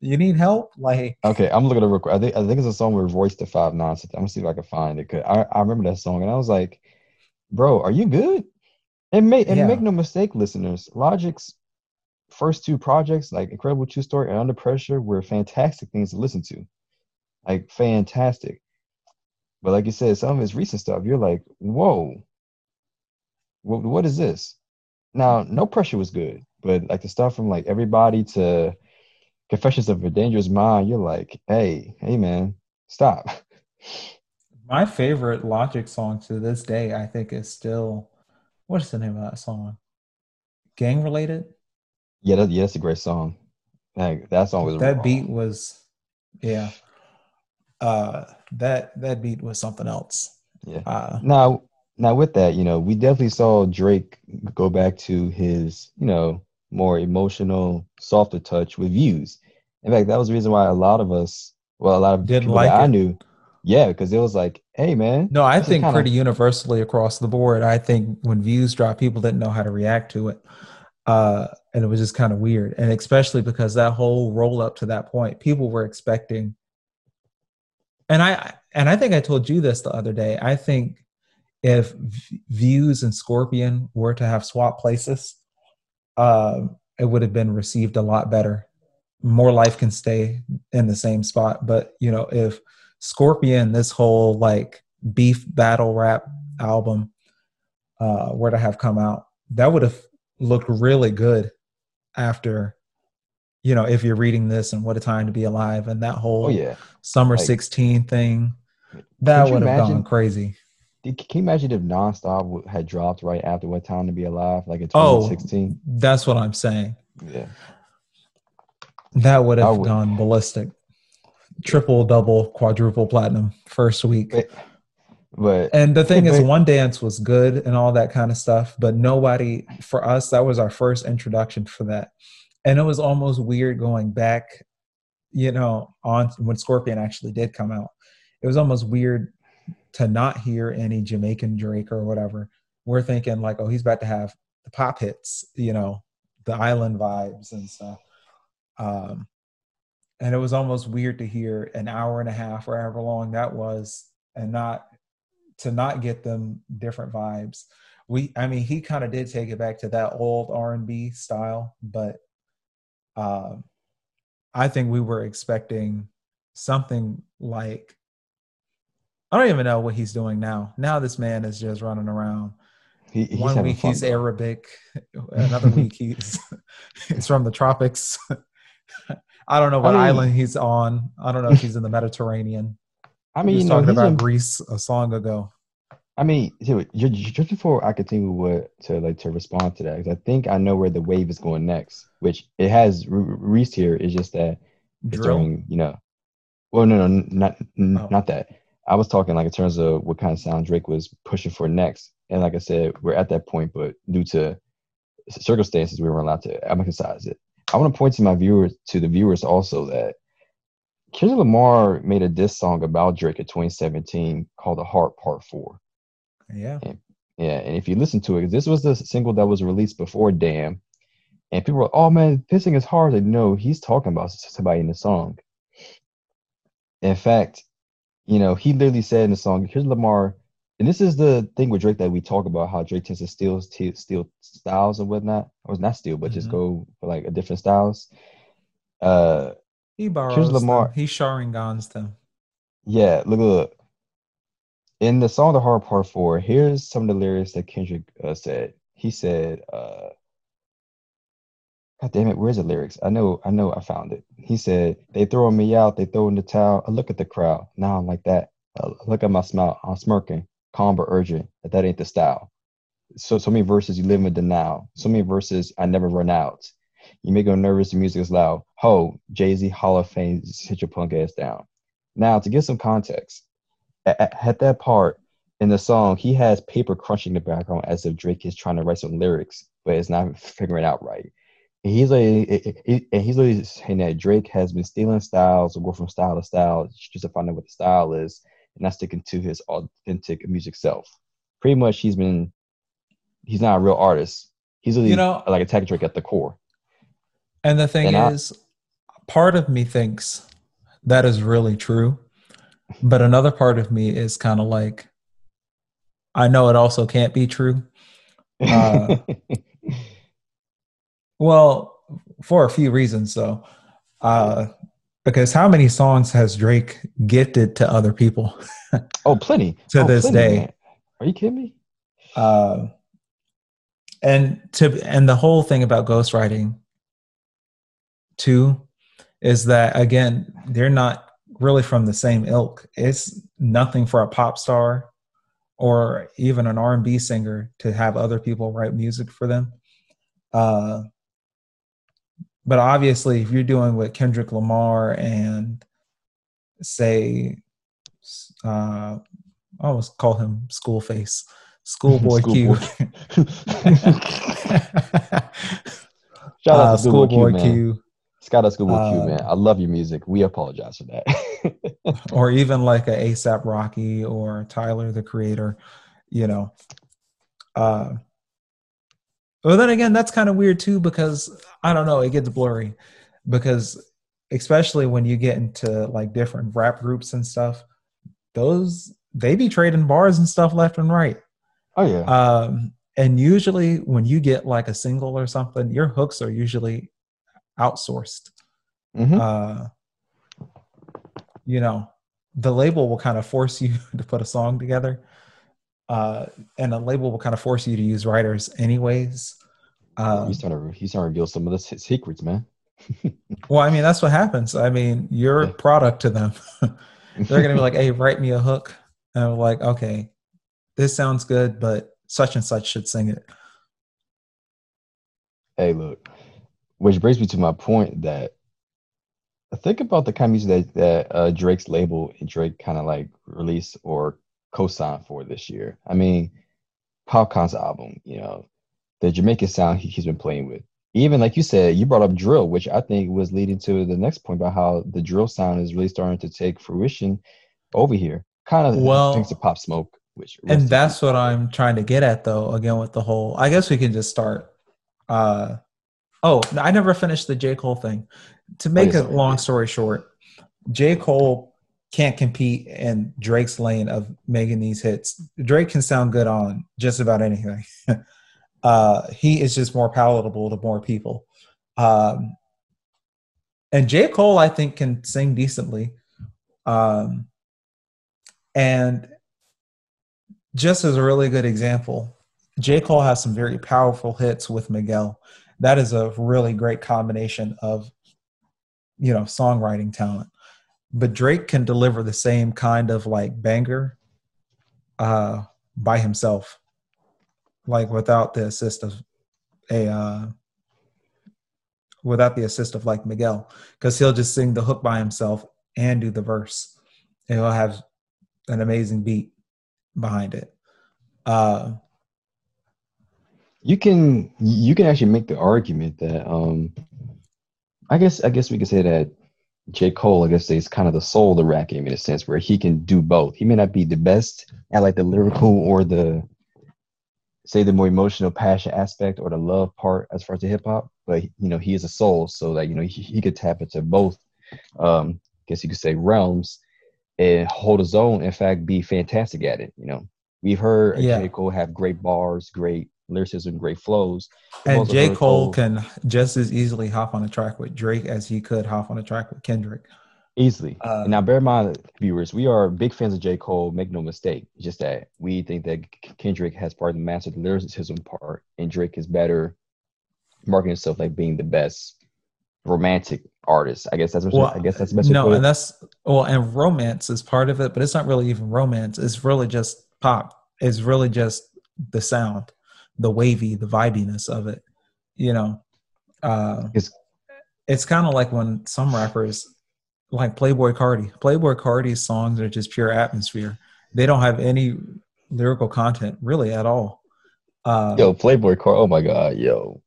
you need help? Like okay, I'm looking at a record. I think I think it's a song with Royce da Five Nonsense. I'm gonna see if I can find it. Cause I, I remember that song and I was like, bro, are you good? And make and yeah. make no mistake, listeners, Logic's first two projects, like Incredible True Story and Under Pressure, were fantastic things to listen to. Like fantastic. But like you said, some of his recent stuff, you're like, whoa, what, what is this? Now, no pressure was good, but like the stuff from like everybody to Confessions of a Dangerous Mind, you're like, hey, hey, man, stop. My favorite Logic song to this day, I think, is still what's the name of that song? Gang related. Yeah, that, yeah, that's a great song. Like, that song was that wrong. beat was, yeah. Uh, that that beat was something else. Yeah. Uh, now, now with that, you know, we definitely saw Drake go back to his, you know, more emotional, softer touch with views. In fact, that was the reason why a lot of us, well, a lot of didn't like I knew, yeah, because it was like, hey, man. No, I think kinda... pretty universally across the board. I think when views dropped, people didn't know how to react to it. Uh, and it was just kind of weird. And especially because that whole roll up to that point, people were expecting. And I and I think I told you this the other day. I think if Views and Scorpion were to have swap places, uh, it would have been received a lot better. More life can stay in the same spot, but you know, if Scorpion, this whole like beef battle rap album, uh, were to have come out, that would have looked really good after you know, if you're reading this and what a time to be alive and that whole oh, yeah. summer like, 16 thing, that would have gone crazy. Can you imagine if Nonstop had dropped right after What Time to Be Alive, like in 2016? Oh, that's what I'm saying. Yeah. That would have would. gone ballistic. Triple, double, quadruple platinum first week. But, but and the thing is, One Dance was good and all that kind of stuff, but nobody, for us, that was our first introduction for that. And it was almost weird going back, you know, on when Scorpion actually did come out. It was almost weird to not hear any Jamaican Drake or whatever, we're thinking like, oh, he's about to have the pop hits, you know, the island vibes and stuff. Um, and it was almost weird to hear an hour and a half or however long that was, and not to not get them different vibes. We, I mean, he kind of did take it back to that old R and B style, but um, I think we were expecting something like I don't even know what he's doing now. Now this man is just running around. He, One week he's. Arabic, another week he's he's from the tropics. I don't know what I mean, island he's on. I don't know if he's in the Mediterranean. I mean, he was talking about in, Greece a song ago. I mean, just before I continue with to like to respond to that, because I think I know where the wave is going next. Which it has Reese here. It's just that it's during, you know, well, no, no, not oh. not that. I was talking like in terms of what kind of sound Drake was pushing for next. And like I said, we're at that point, but due to circumstances, we weren't allowed to emphasize it. I want to point to my viewers, to the viewers also that Kendrick Lamar made a diss song about Drake in 2017 called "The Heart Part 4. Yeah. And, yeah, and if you listen to it, this was the single that was released before Damn, and people were, like, "Oh man, pissing is hard." Like, no, he's talking about somebody in the song. In fact, you know, he literally said in the song, "Here's Lamar," and this is the thing with Drake that we talk about how Drake tends to steal steal styles and whatnot, or not steal, but mm-hmm. just go for like a different styles. Uh, he borrows. Here's Lamar. Them. He Sharingans them. Yeah, look, look. In the song "The Heart Part 4, here's some of the lyrics that Kendrick uh, said. He said, uh, God damn it, where's the lyrics? I know, I know, I found it. He said, "They throwing me out, they throwing the towel. I look at the crowd. Now I'm like that. I look at my smile. I'm smirking, calm but urgent. But that ain't the style. So, so many verses you live in denial. So many verses I never run out. You may go nervous. The music is loud. Ho, Jay Z, Hall of Fame, sit your punk ass down. Now, to give some context, at, at that part in the song, he has paper crunching the background as if Drake is trying to write some lyrics, but it's not figuring out right he's like eh, eh, eh, he, he's like saying that Drake has been stealing styles or go from style to style just to find out what the style is and not sticking to his authentic music self. Pretty much, he's been he's not a real artist. He's really, you know like a tech Drake at the core. And the thing and is, I, part of me thinks that is really true, but another part of me is kind of like, I know it also can't be true. Uh, Well, for a few reasons, though. Uh, because how many songs has Drake gifted to other people? oh, plenty. to oh, this plenty, day. Man. Are you kidding me? Uh, and to and the whole thing about ghostwriting, too, is that again they're not really from the same ilk. It's nothing for a pop star or even an R and B singer to have other people write music for them. Uh, but obviously, if you're doing what Kendrick Lamar and say, uh, I almost call him School Face, Schoolboy Q. Shout out uh, to Schoolboy Q. Q. Shout out Schoolboy uh, Q, man. I love your music. We apologize for that. or even like a ASAP Rocky or Tyler the Creator, you know. Uh, well, then again, that's kind of weird too because I don't know, it gets blurry because especially when you get into like different rap groups and stuff, those they be trading bars and stuff left and right. Oh yeah. Um, and usually when you get like a single or something, your hooks are usually outsourced. Mm-hmm. Uh, you know, the label will kind of force you to put a song together uh, and a label will kind of force you to use writers anyways. Um, he's trying to he's trying to reveal some of the secrets, man. well, I mean, that's what happens. I mean, you're a product to them. They're gonna be like, "Hey, write me a hook," and I'm like, "Okay, this sounds good, but such and such should sing it." Hey, look, which brings me to my point that think about the kind of music that, that uh, Drake's label and Drake kind of like release or co-signed for this year. I mean, Popcaan's album, you know, the Jamaican sound he, has been playing with. Even like you said, you brought up drill, which I think was leading to the next point about how the drill sound is really starting to take fruition over here. Kind of well, thanks to Pop Smoke, which and that's what I'm trying to get at though. Again, with the whole, I guess we can just start. Uh, oh, I never finished the J Cole thing. To make oh, a long story short, J Cole can't compete in Drake's lane of making these hits. Drake can sound good on just about anything. uh, he is just more palatable to more people. Um, and J. Cole, I think, can sing decently. Um, and just as a really good example, J. Cole has some very powerful hits with Miguel. That is a really great combination of, you know, songwriting talent but Drake can deliver the same kind of like banger uh, by himself, like without the assist of a uh, without the assist of like Miguel, because he'll just sing the hook by himself and do the verse, and he'll have an amazing beat behind it. Uh, you can you can actually make the argument that um I guess I guess we could say that J. Cole, I guess, is kind of the soul of the rap game in a sense where he can do both. He may not be the best at like the lyrical or the say the more emotional passion aspect or the love part as far as the hip hop, but you know, he is a soul, so that you know he, he could tap into both um I guess you could say realms and hold his own, in fact, be fantastic at it. You know. We've heard yeah. J. Cole have great bars, great lyricism, great flows. and J. Cole, can just as easily hop on a track with Drake as he could hop on a track with Kendrick. Easily. Uh, now, bear in mind, viewers, we are big fans of J. Cole. Make no mistake. Just that we think that Kendrick has part of the master the lyricism part, and Drake is better marketing himself like being the best romantic artist. I guess that's what well, I guess that's the best. No, and that's well, and romance is part of it, but it's not really even romance. It's really just pop. It's really just the sound the wavy, the vibiness of it. You know, uh, it's it's kind of like when some rappers, like Playboi Carti, Playboi Carti's songs are just pure atmosphere. They don't have any lyrical content really at all. Uh, yo, Playboi Carti, oh my god, yo.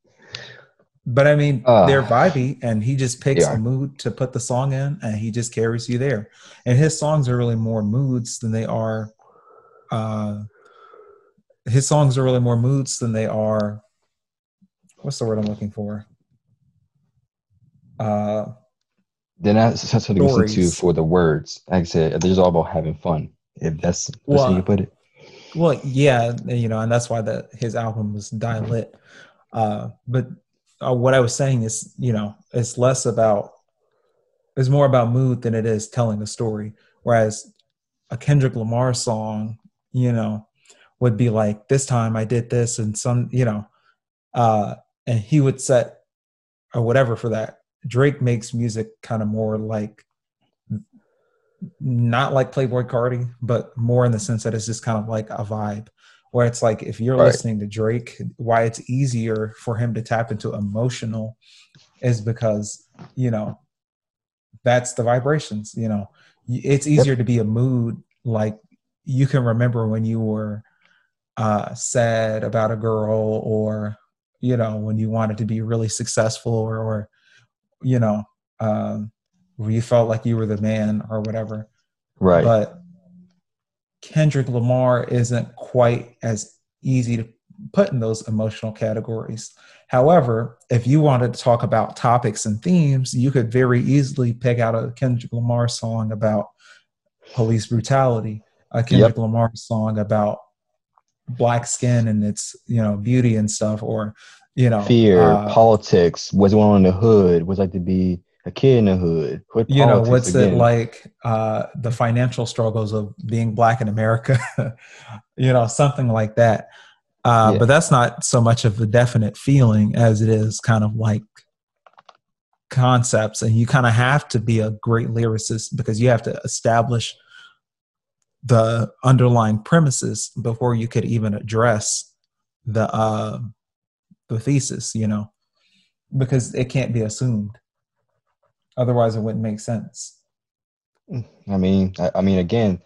But I mean, uh, they're vibey, and he just picks yeah. a mood to put the song in, and he just carries you there. And his songs are really more moods than they are uh, his songs are really more moods than they are what's the word I'm looking for? Uh then that's, that's what listen to for the words. Like I said, they're just all about having fun. If that's the well, you put it. Well, yeah, you know, and that's why that his album was Die Lit. Uh, but uh, what I was saying is, you know, it's less about, it's more about mood than it is telling a story. Whereas a Kendrick Lamar song, you know, would be like this time i did this and some you know uh and he would set or whatever for that. Drake makes music kind of more like not like Playboi Carti but more in the sense that it's just kind of like a vibe where it's like if you're right. listening to drake why it's easier for him to tap into emotional is because you know that's the vibrations you know. It's easier to be a mood like you can remember when you were uh, sad about a girl or you know when you wanted to be really successful or, or you know um, where you felt like you were the man or whatever. Right. But kendrick lamar isn't quite as easy to put in those emotional categories. However if you wanted to talk about topics and themes you could very easily pick out a kendrick lamar song about police brutality a kendrick yep. lamar song about black skin and its you know beauty and stuff or you know fear uh, politics was one in the hood? Was like to be a kid in the hood? What you know what's again. it like uh the financial struggles of being black in america? You know something like that. Uh yeah. but that's not so much of a definite feeling as it is kind of like concepts. And you kind of have to be a great lyricist because you have to establish the underlying premises before you could even address the uh, the thesis, you know, because it can't be assumed. Otherwise, it wouldn't make sense. I mean, I, I mean, again,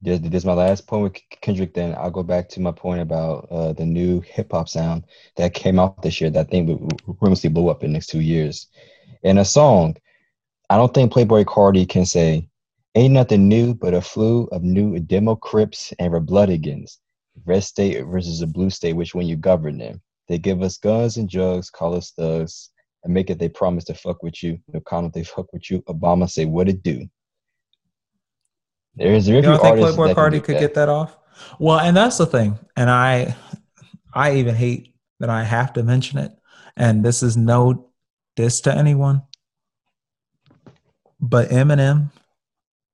this, is my last point with Kendrick. Then I'll go back to my point about uh, the new hip hop sound that came out this year. That thing famously blew up in the next two years. In a song, I don't think Playboi Carti can say Ain't nothing new but a flu of new demo crips and Republicans. Red state versus the blue state, which when you govern them. They give us guns and drugs, call us thugs, and make it they promise to fuck with you. No comment they fuck with you. Obama say what it do. There's very you don't think Playboi Carti could that. get that off? Well, and that's the thing. And I I even hate that I have to mention it. And this is no diss to anyone. But Eminem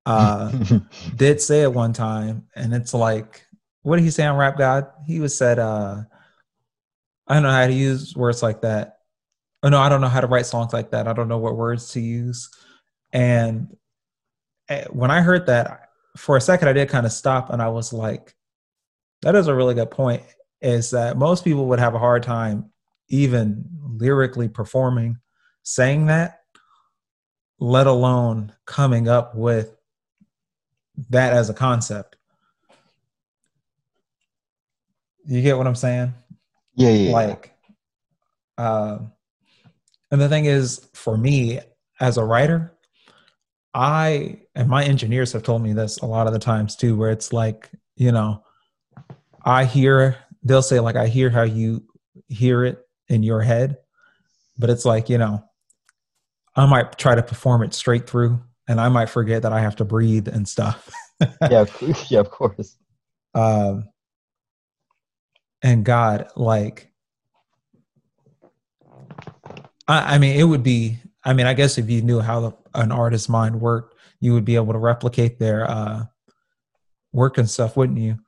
uh, did say it one time, and it's like, what did he say on Rap God? He was said, uh, I don't know how to use words like that. Oh no, I don't know how to write songs like that. I don't know what words to use. And eh, when I heard that, for a second, I did kind of stop, and I was like, that is a really good point. Is that most people would have a hard time even lyrically performing saying that, let alone coming up with that as a concept. You get what I'm saying? Yeah, yeah. Like, uh, and the thing is, for me as a writer, I and my engineers have told me this a lot of the times too, where it's like, you know, I hear they'll say like I hear how you hear it in your head, but it's like, you know, I might try to perform it straight through and I might forget that I have to breathe and stuff. yeah, yeah, of course. Um and God, like I, I mean it would be I mean, I guess if you knew how the, an artist's mind worked, you would be able to replicate their uh work and stuff, wouldn't you?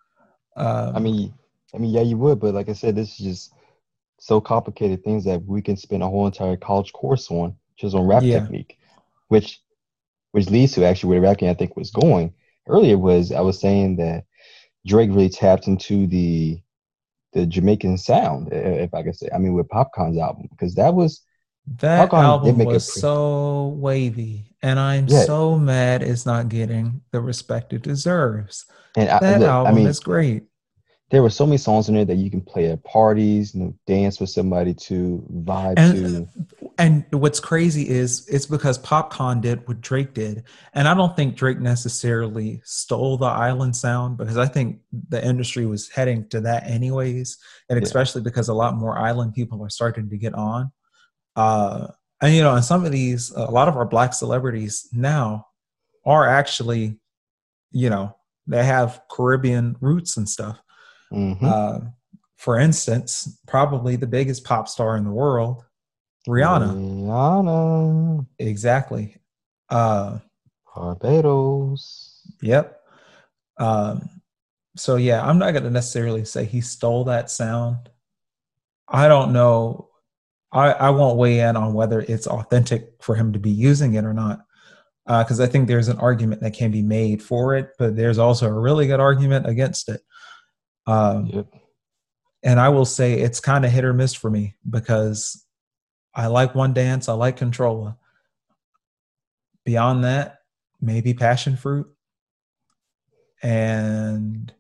Uh, I mean, I mean, yeah, you would, but like I said, this is just so complicated things that we can spend a whole entire college course on just on rap yeah. technique, which which leads to actually where rapping I think was going earlier was I was saying that Drake really tapped into the the Jamaican sound, if I could say. I mean, with Popcaan's album, because that was that Popcaan album was pre- so wavy, and I'm yeah. so mad it's not getting the respect it deserves. And that I, album I mean, is great. There were so many songs in there that you can play at parties, you know, dance with somebody to, vibe and, to. And what's crazy is it's because Popcaan did what Drake did, and I don't think Drake necessarily stole the island sound because I think the industry was heading to that anyways, and especially yeah. because a lot more island people are starting to get on. Uh, and you know, and some of these, a lot of our black celebrities now are actually, you know, they have Caribbean roots and stuff. Mm-hmm. Uh, for instance, probably the biggest pop star in the world, Rihanna. Rihanna. Exactly. Uh, Barbados. Yep. Um, so yeah, I'm not going to necessarily say he stole that sound. I don't know. I, I won't weigh in on whether it's authentic for him to be using it or not because uh, I think there's an argument that can be made for it, but there's also a really good argument against it. Um, yep. And I will say it's kind of hit or miss for me because I like One Dance, I like Controlla. Beyond that, maybe Passion Fruit. And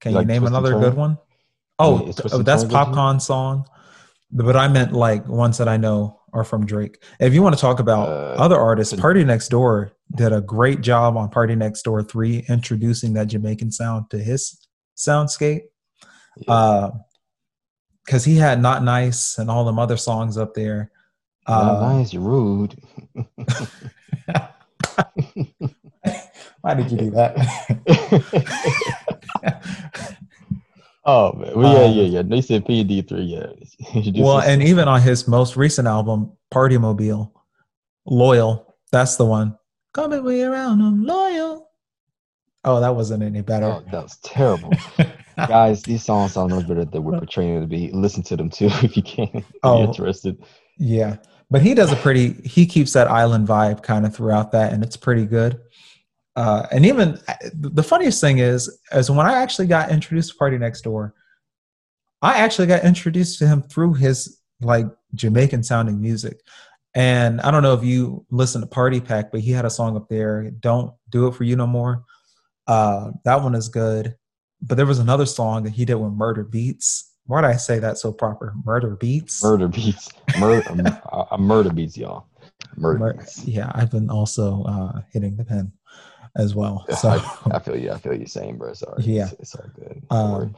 can you, you name another good one? Oh, oh that's Popcaan song. But I meant like ones that I know are from Drake. If you want to talk about uh, other artists, PartyNextDoor did a great job on PartyNextDoor 3 introducing that Jamaican sound to his soundscape. Yeah. Uh, cuz he had Not Nice and all them other songs up there. Not uh, nice, you're rude. Why did you do that? Oh man, well, yeah, um, yeah, yeah. They said PD three, yeah. well, and even on his most recent album, Party Mobile, Loyal, that's the one. Coming way around, I'm loyal. Oh, that wasn't any better. Oh, that was terrible. Guys, these songs sound no better than we're portraying to be. Listen to them too if you can. oh, interested. Yeah, but he does a pretty. He keeps that island vibe kind of throughout that, and it's pretty good. Uh, and even the funniest thing is, is when I actually got introduced to PartyNextDoor, I actually got introduced to him through his like Jamaican sounding music. And I don't know if you listen to Party Pack, but he had a song up there, "Don't Do It for You No More." Uh, that one is good. But there was another song that he did with Murda Beatz. Why did I say that so proper? Murda Beatz. Murda Beatz. Murder. uh, murder Beats, y'all. Murder. Mur- beats. Yeah, I've been also uh, hitting the pen as well. So I, I, feel you. I feel you same, bro. Sorry. Yeah, it's, it's all good. Um,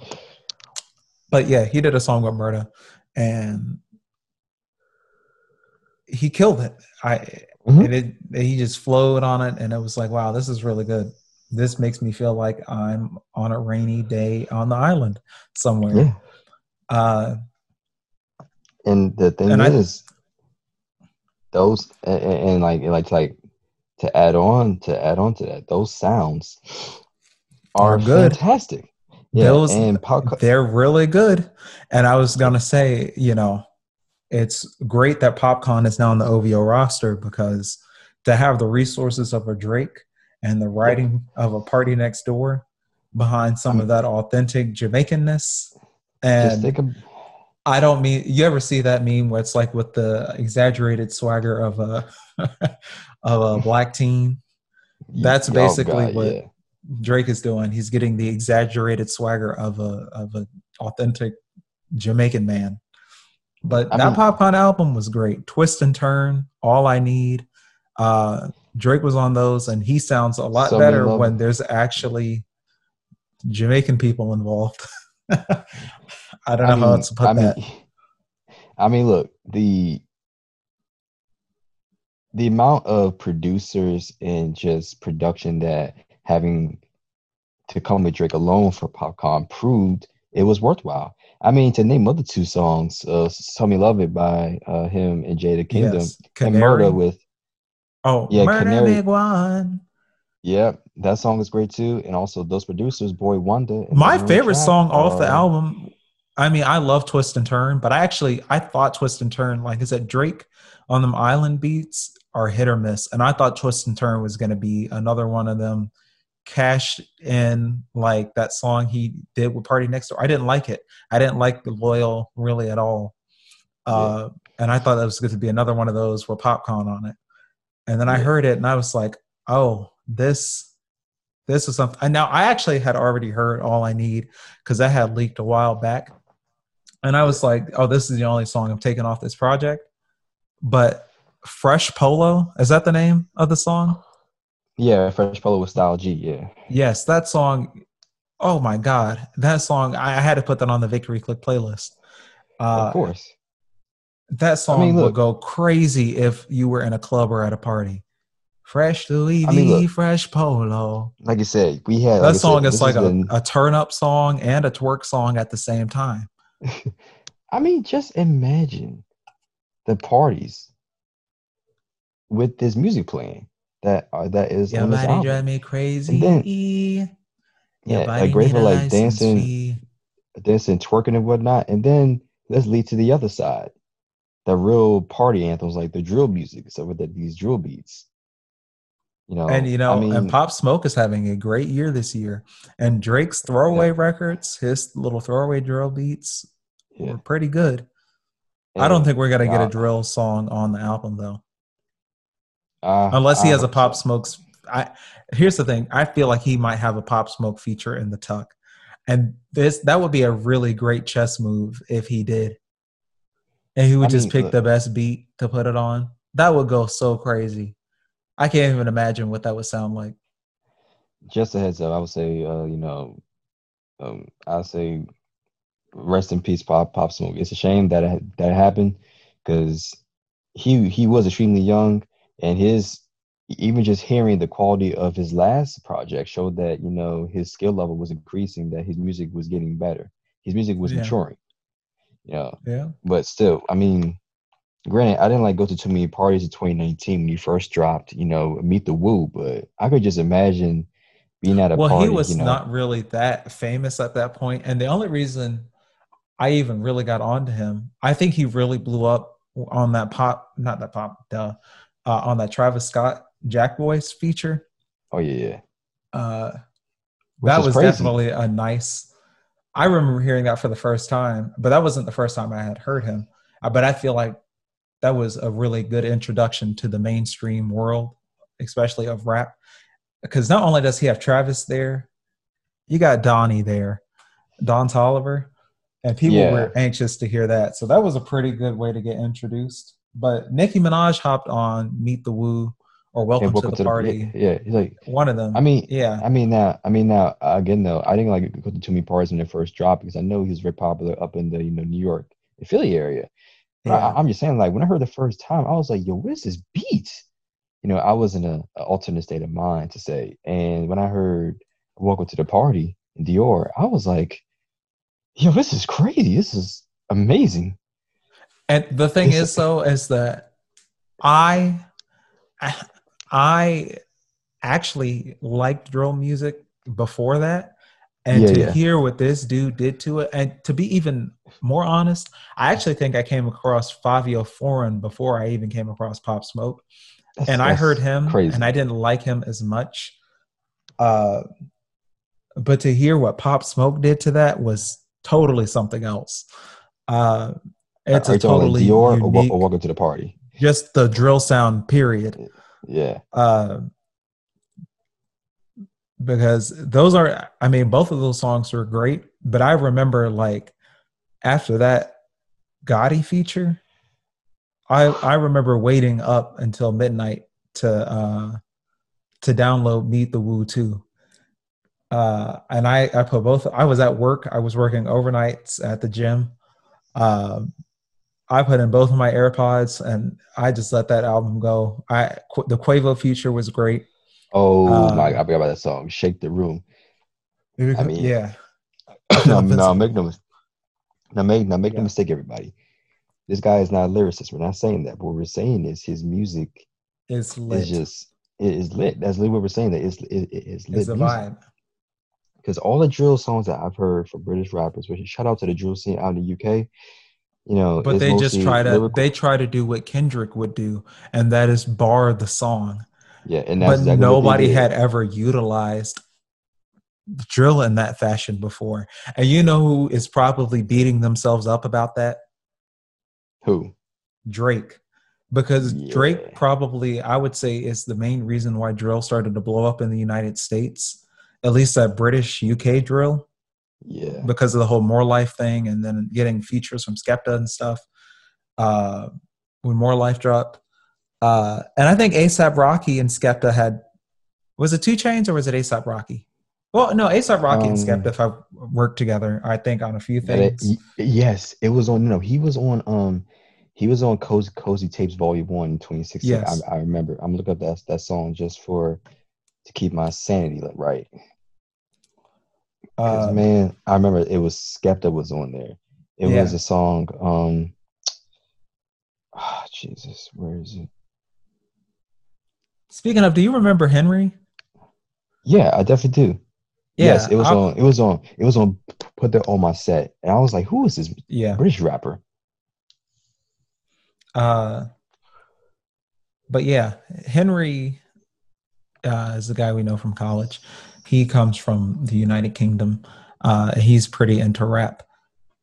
but yeah, he did a song with Murder, and he killed it. I mm-hmm. and it, he just flowed on it, and it was like, wow, this is really good. This makes me feel like I'm on a rainy day on the island somewhere. Yeah. Uh, and the thing and is, I, those and, and like like like to add on to add on to that, those sounds are, are good. fantastic. Yeah, those and they're really good. And I was gonna say, you know, it's great that Popcaan is now on the OVO roster because to have the resources of a Drake and the writing of a PartyNextDoor behind some of that authentic Jamaicanness. And of, I don't mean you ever see that meme where it's like with the exaggerated swagger of a of a black teen. That's oh, basically God, what yeah. Drake is doing. He's getting the exaggerated swagger of a of an authentic Jamaican man. But I that mean, Popcaan album was great. Twist and Turn, All I Need. Uh, Drake was on those, and he sounds a lot better when there's actually Jamaican people involved. I don't know mean, how else to put I that. Mean, I mean, look the the amount of producers and just production that having to come with Drake alone for Popcaan proved it was worthwhile. I mean, to name other two songs, uh, "Tell Me Love It" by uh, him and Jada Kingdom, yes. and "Murder" with oh yeah, Murder Canary. One. Yep, that song is great too, and also those producers, Boy Wonder. My favorite song off the album. I mean, I love Twist and Turn, but I actually I thought Twist and Turn, like I said, Drake on them island beats are hit or miss, and I thought Twist and Turn was going to be another one of them cashed in like that song he did with PartyNextDoor. I didn't like it. I didn't like the loyal really at all. Uh, yeah. And I thought that was going to be another one of those with Popcaan on it. And then. I heard it and I was like, oh, this this is something. And now I actually had already heard All I Need because that had leaked a while back. And I was like, oh, this is the only song I'm taking off this project. But Fresh Polo, is that the name of the song? Yeah, Fresh Polo with Stylo G. Yeah. Yes, that song. Oh my God, that song! I, had to put that on the Victory Clique playlist. Uh, of course. That song I mean, look, would go crazy if you were in a club or at a party. Fresh Louis I mean, look, Fresh Polo. Like you said, we had that like song said, is like a, been... a turn up song and a twerk song at the same time. I mean, just imagine the parties with this music playing that uh, that is Your on this album. drive me crazy. And then, yeah, like Grateful like dancing, dancing, twerking and whatnot, and then let's lead to the other side, the real party anthems like the drill music, so with the, these drill beats. You know, and you know, I mean, and Pop Smoke is having a great year this year, and Drake's throwaway yeah. records, his little throwaway drill beats, yeah. were pretty good. And, I don't think we're gonna get a drill song on the album though. Uh, Unless he has a Pop Smokes. I here's the thing. I feel like he might have a Pop Smoke feature in the tuck, and this that would be a really great chess move if he did. And he would I just mean, pick look, the best beat to put it on. That would go so crazy. I can't even imagine what that would sound like. Just a heads up, I would say, uh, you know, um, I say, rest in peace, Pop Pop Smoke. It's a shame that it, that happened because he he was extremely young and his even just hearing the quality of his last project showed that you know his skill level was increasing that his music was getting better his music was yeah. maturing know yeah but still i mean granted i didn't like go to too many parties in 2019 when you first dropped you know meet the woo but i could just imagine being at a well party, he was you know, not really that famous at that point and the only reason i even really got onto him i think he really blew up on that pop not that pop duh uh, on that Travis Scott Jack Boys feature. Oh yeah, yeah. Uh, that was crazy. definitely a nice. I remember hearing that for the first time, but that wasn't the first time I had heard him. Uh, but I feel like that was a really good introduction to the mainstream world, especially of rap. Because not only does he have Travis there, you got Donnie there, Don Toliver, and people yeah. were anxious to hear that. So that was a pretty good way to get introduced. But Nicki Minaj hopped on Meet the Woo or Welcome, welcome to, the, to Party. The, yeah, he's like one of them. I mean, yeah. I mean now, I mean now, again though, I didn't like go to too many parties when it first dropped because I know he was very popular up in the you know New York, Philly area. But yeah. I, am just saying, like when I heard the first time, I was like, "Yo, what is this beat?" You know, I was in a, a alternate state of mind to say, and when I heard "Welcome to the Party" in Dior, I was like, "Yo, this is crazy! This is amazing." And the thing is, though, is that I, I actually liked drill music before that, and yeah, to yeah. hear what this dude did to it, and to be even more honest, I actually think I came across Fivio Foreign before I even came across Pop Smoke, that's, and I heard him, crazy. and I didn't like him as much. Uh, but to hear what Pop Smoke did to that was totally something else. Uh, it's a totally Dior unique, or, or Welcome to the Party. Just the drill sound, period. Yeah. Uh, because those are, I mean, both of those songs were great. But I remember like after that Gotti feature, I I remember waiting up until midnight to uh to download Meet the Woo too. Uh, and I, I put both. I was at work. I was working overnights at the gym. Um, I put in both of my AirPods, and I just let that album go. I the Quavo feature was great. Oh um, my! God, I forgot about that song. Shake the room. I mean, yeah. no, no, make no, now make now make yeah. no mistake, everybody. This guy is not a lyricist. We're not saying that. What we're saying is his music is lit. Is just it is lit. That's literally what we're saying. That it's it, it's lit. It's a vibe. Because all the drill songs that I've heard from British rappers, which shout out to the drill scene out in the UK, you know, but they just try to lyrical. they try to do what Kendrick would do, and that is bar the song. Yeah, and but exactly nobody had ever utilized drill in that fashion before. And you know who is probably beating themselves up about that? Who? Drake. Because yeah. Drake probably, I would say, is the main reason why drill started to blow up in the United States, at least that British UK drill. Yeah. Because of the whole More Life thing and then getting features from Skepta and stuff. Uh, when More Life dropped. Uh, and I think ASAP Rocky and Skepta had, was it 2 Chainz or was it ASAP Rocky? Well, no, ASAP Rocky um, and Skepta if I worked together, I think on a few things. It, yes, it was on. No, he was on. Um, he was on Cozy, Cozy Tapes Volume One, in 2016. Yes. I, I remember. I'm looking up that that song just for to keep my sanity right. Uh, man, I remember it was Skepta was on there. It yeah. was a song. Um, oh, Jesus, where is it? Speaking of, do you remember Henry? Yeah, I definitely do. Yeah, yes, it was I'll, on. It was on. It was on. Put that on my set, and I was like, "Who is this? Yeah, British rapper." Uh, but yeah, Henry uh, is the guy we know from college. He comes from the United Kingdom. Uh, he's pretty into rap.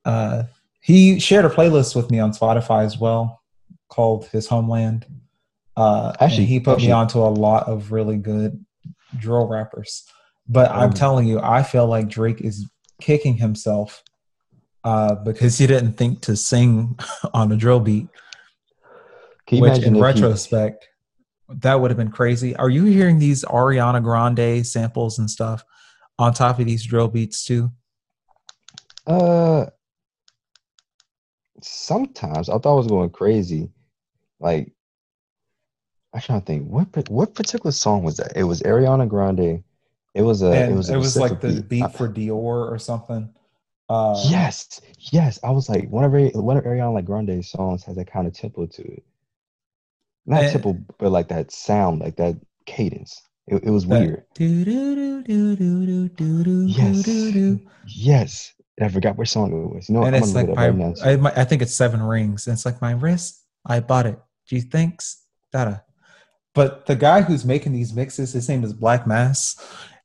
Uh, he shared a playlist with me on Spotify as well, called His Homeland. Uh, actually, he put actually, me onto a lot of really good drill rappers. But I'm telling you, I feel like Drake is kicking himself uh, because he didn't think to sing on a drill beat. which, in retrospect. That would have been crazy. Are you hearing these Ariana Grande samples and stuff on top of these drill beats too? Uh, sometimes I thought I was going crazy. Like, I'm trying to think what what particular song was that? It was Ariana Grande it was a. And it was. it was like the beat, beat for Dior or something. Uh, yes, yes. I was like, one of one of Ariana like Grande's songs has that kind of tempo to it. Not and, tempo, but like that sound, like that cadence. It, it was weird. Yes. Yes. And I forgot which song it was. You know, and I'm it's like my, right I, I, think it's Seven Rings. And it's like my wrist. I bought it. G thinks. Dada. But the guy who's making these mixes, his name is Black Mass,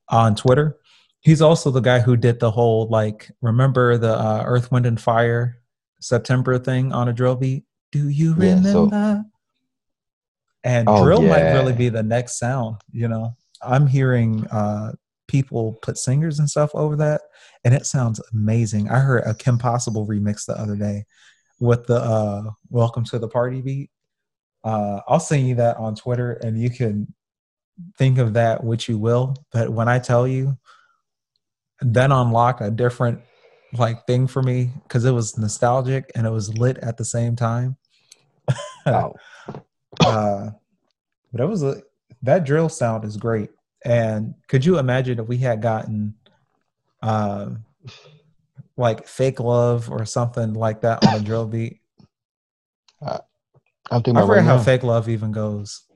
on Twitter. He's also the guy who did the whole like remember the uh, Earth, Wind, and Fire September thing on a drill beat. Do you remember? Yeah, so, and oh, drill yeah. might really be the next sound. You know, I'm hearing uh, people put singers and stuff over that, and it sounds amazing. I heard a Kim Possible remix the other day with the uh, "Welcome to the Party" beat. Uh, I'll send you that on Twitter, and you can think of that which you will but when i tell you then unlock a different like thing for me because it was nostalgic and it was lit at the same time wow. uh, but it was a that drill sound is great and could you imagine if we had gotten uh, like fake love or something like that on a drill beat uh, i think i forget right how now. fake love even goes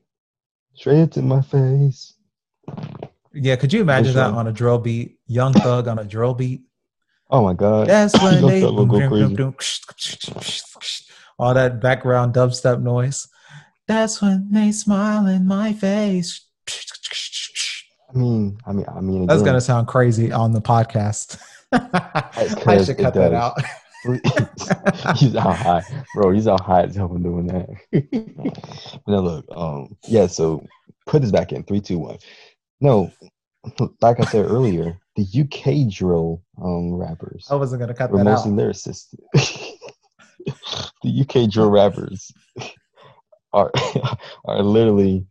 Straight to my face. Yeah, could you imagine that on a drill beat? Young Thug on a drill beat. Oh my god. That's when they go boom, boom, all that background dubstep noise. That's when they smile in my face. I mean, I mean, I mean, again, that's gonna sound crazy on the podcast. I should cut that out. he's out high, bro. He's out high as hell from doing that. now look, um, yeah. So put this back in three, two, one. No, like I said earlier, the UK drill um, rappers. I wasn't gonna cut were that mostly out. lyricists. the UK drill rappers are are literally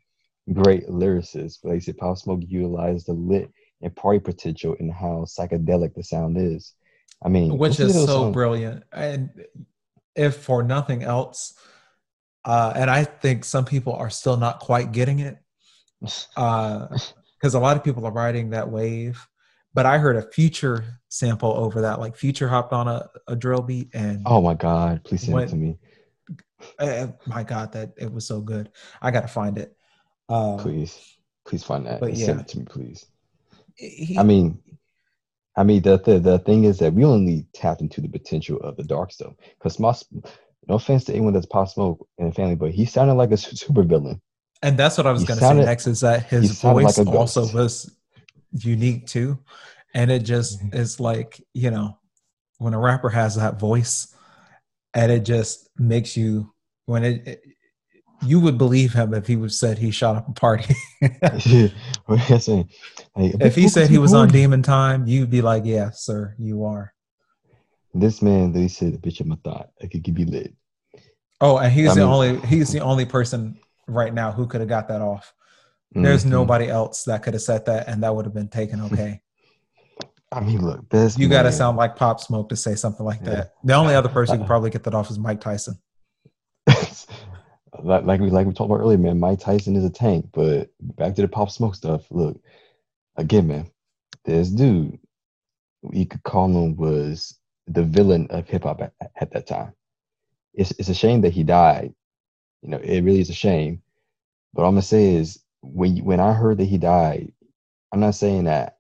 great lyricists. But they say Pop Smoke utilized the lit and party potential in how psychedelic the sound is. I mean, which is so songs. brilliant. And if for nothing else, uh, and I think some people are still not quite getting it, because uh, a lot of people are riding that wave. But I heard a future sample over that, like Future hopped on a, a drill beat, and oh my god, please send went, it to me. Uh, my god, that it was so good. I gotta find it. Uh, please, please find that. But yeah. Send it to me, please. He, I mean, I mean the, the the thing is that we only tapped into the potential of the dark stuff. Because no offense to anyone that's Pop Smoke and family, but he sounded like a super villain. And that's what I was going to say next is that his voice like also was unique too, and it just mm-hmm. is like you know when a rapper has that voice, and it just makes you when it, it you would believe him if he would said he shot up a party. if he said he was on demon time, you'd be like, "Yeah, sir, you are." This man, they said, "Bitch, I'm a thought. I could give you lit." Oh, and he's I the mean, only he's the only person right now who could have got that off. There's mm-hmm. nobody else that could have said that, and that would have been taken okay. I mean, look, this you got to sound like Pop Smoke to say something like yeah. that. The only other person who could probably get that off is Mike Tyson like, like we like we talked about earlier, man. Mike Tyson is a tank, but back to the pop smoke stuff. Look, again, man, this dude, you could call him was the villain of hip hop at, at, that time. It's it's a shame that he died. You know, it really is a shame. But all I'm gonna say is when when I heard that he died, I'm not saying that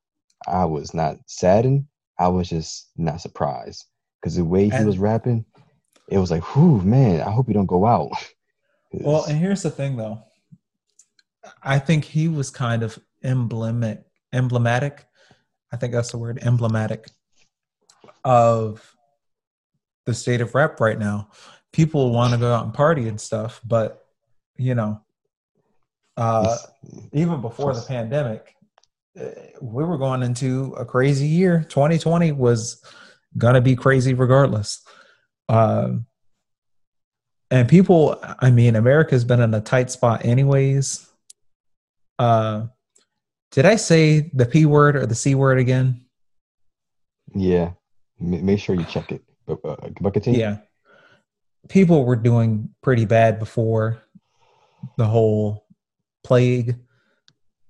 I was not saddened. I was just not surprised because the way he and, was rapping, it was like, whew, man, I hope you don't go out. Well, and here's the thing though. I think he was kind of emblematic emblematic. I think that's the word emblematic of the state of rap right now. People want to go out and party and stuff, but you know, uh, even before the pandemic, uh, we were going into a crazy year. 2020 was gonna be crazy regardless. Um, and people i mean america's been in a tight spot anyways. Uh did i say the p word or the c word again? Yeah. Make sure you check it. But, uh, but yeah. People were doing pretty bad before the whole plague.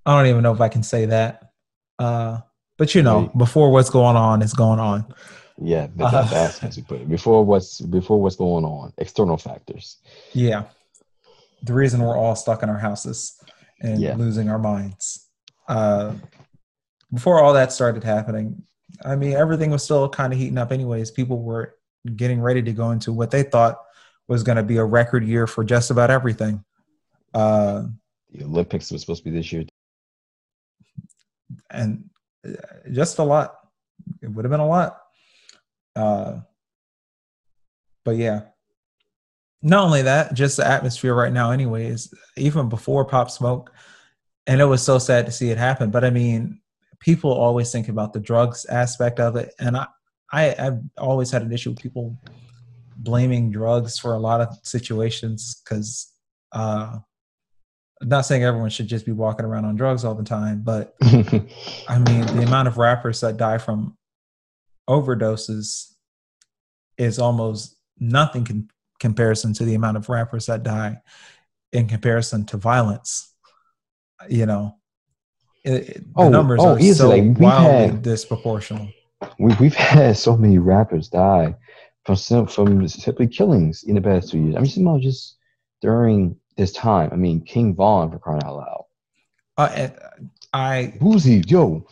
I don't even know if i can say that. Uh but you know before what's going on is going on yeah, that's, uh, that's how you put it. Before what's before what's going on, external factors. Yeah, the reason we're all stuck in our houses and yeah. losing our minds. Uh, before all that started happening, I mean, everything was still kind of heating up. Anyways, people were getting ready to go into what they thought was going to be a record year for just about everything. Uh, the Olympics was supposed to be this year, and uh, just a lot. It would have been a lot. Uh, but yeah, not only that, just the atmosphere right now, anyways, even before Pop Smoke, and it was so sad to see it happen. But I mean, people always think about the drugs aspect of it, and I, I, I've always had an issue with people blaming drugs for a lot of situations because uh, I'm not saying everyone should just be walking around on drugs all the time, but I mean, the amount of rappers that die from overdoses is almost nothing in comparison to the amount of rappers that die in comparison to violence. You know, it, oh, the numbers oh, are easily. so wildly had, disproportional. We, we've had so many rappers die from from simply killings in the past two years. Just about just during this time. I mean, King Von for crying out loud. Uh, I Boosie, yo,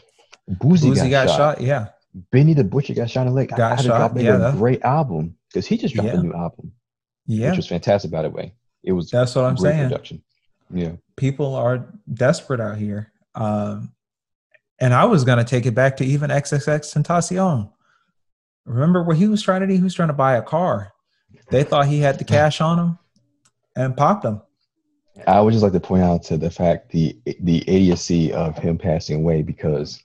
Boosie, Boosie got, got shot. shot. Yeah, Benny the Butcher got shot in the leg. Got I, shot. yeah, a great album because he just dropped yeah. a new album. Yeah, which was fantastic. By the way, it was. That's what I'm saying. Production. Yeah, people are desperate out here, um, and I was gonna take it back to even XXX Tentacion. Remember what he was trying to do? He was trying to buy a car. They thought he had the cash on him, and popped him. I would just like to point out to the fact the the idiocy of him passing away because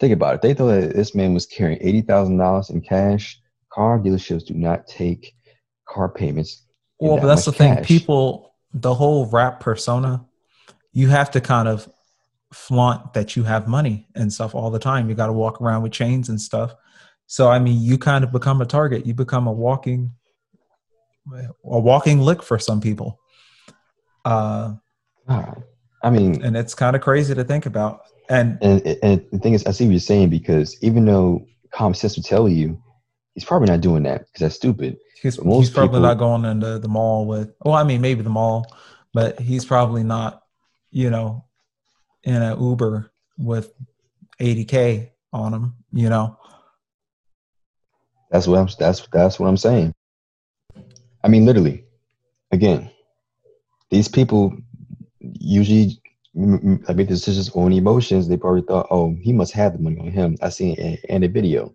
Think about it. They thought that this man was carrying eighty thousand dollars in cash. Car dealerships do not take car payments. Well, that but that's the cash. thing. People, the whole rap persona, you have to kind of flaunt that you have money and stuff all the time. You got to walk around with chains and stuff. So I mean, you kind of become a target. You become a walking, a walking lick for some people. Uh, I mean, and it's kind of crazy to think about. And, and and the thing is, I see what you're saying because even though common sense will tell you, he's probably not doing that because that's stupid. He's, he's probably people, not going into the mall with. Well, I mean, maybe the mall, but he's probably not, you know, in an Uber with 80k on him. You know. That's what I'm. That's that's what I'm saying. I mean, literally, again, these people usually I make decisions on emotions. They probably thought, oh, he must have the money on him. I seen it in a video.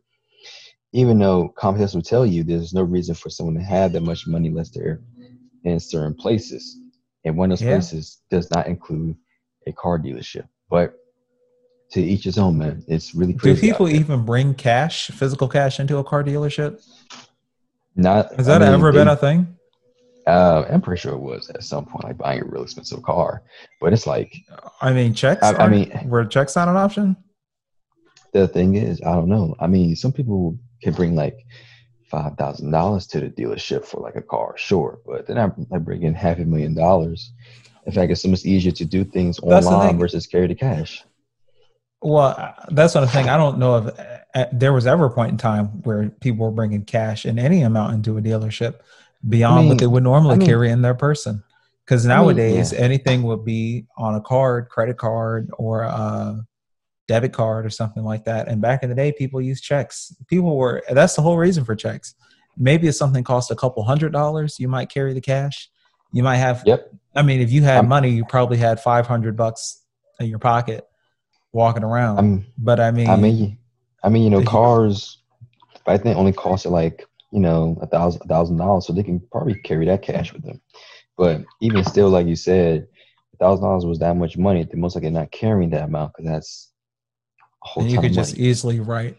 Even though common sense will tell you there's no reason for someone to have that much money unless they're in certain places. And one of those yeah. places does not include a car dealership. But to each his own, man. It's really crazy. Do people even bring cash, physical cash, into a car dealership? Not. Has that I mean, ever they, been a thing? Uh, I'm pretty sure it was at some point, like buying a real expensive car. But it's like, I mean, checks. I, I mean, were checks not an option? The thing is, I don't know. I mean, some people can bring like five thousand dollars to the dealership for like a car, sure, but they're not like bringing half a million dollars. In fact, it's so much easier to do things that's online versus carry the cash. Well, that's what I'm saying. I don't know if uh, there was ever a point in time where people were bringing cash in any amount into a dealership beyond I mean, what they would normally I mean, carry in their person. Because nowadays, I mean, yeah. anything would be on a card, credit card, or a debit card, or something like that. And back in the day, people used checks. People were that's the whole reason for checks. Maybe if something cost a couple hundred dollars, you might carry the cash. You might have. Yep. I mean, if you had I'm, money, you probably had five hundred bucks in your pocket, walking around. I'm, but I mean, I mean, I mean, you know, cars. I think only cost like you know, a thousand a thousand dollars, so they can probably carry that cash with them. But even still, like you said, a thousand dollars was that much money. They're most likely not carrying that amount because that's a whole. And you could just easily write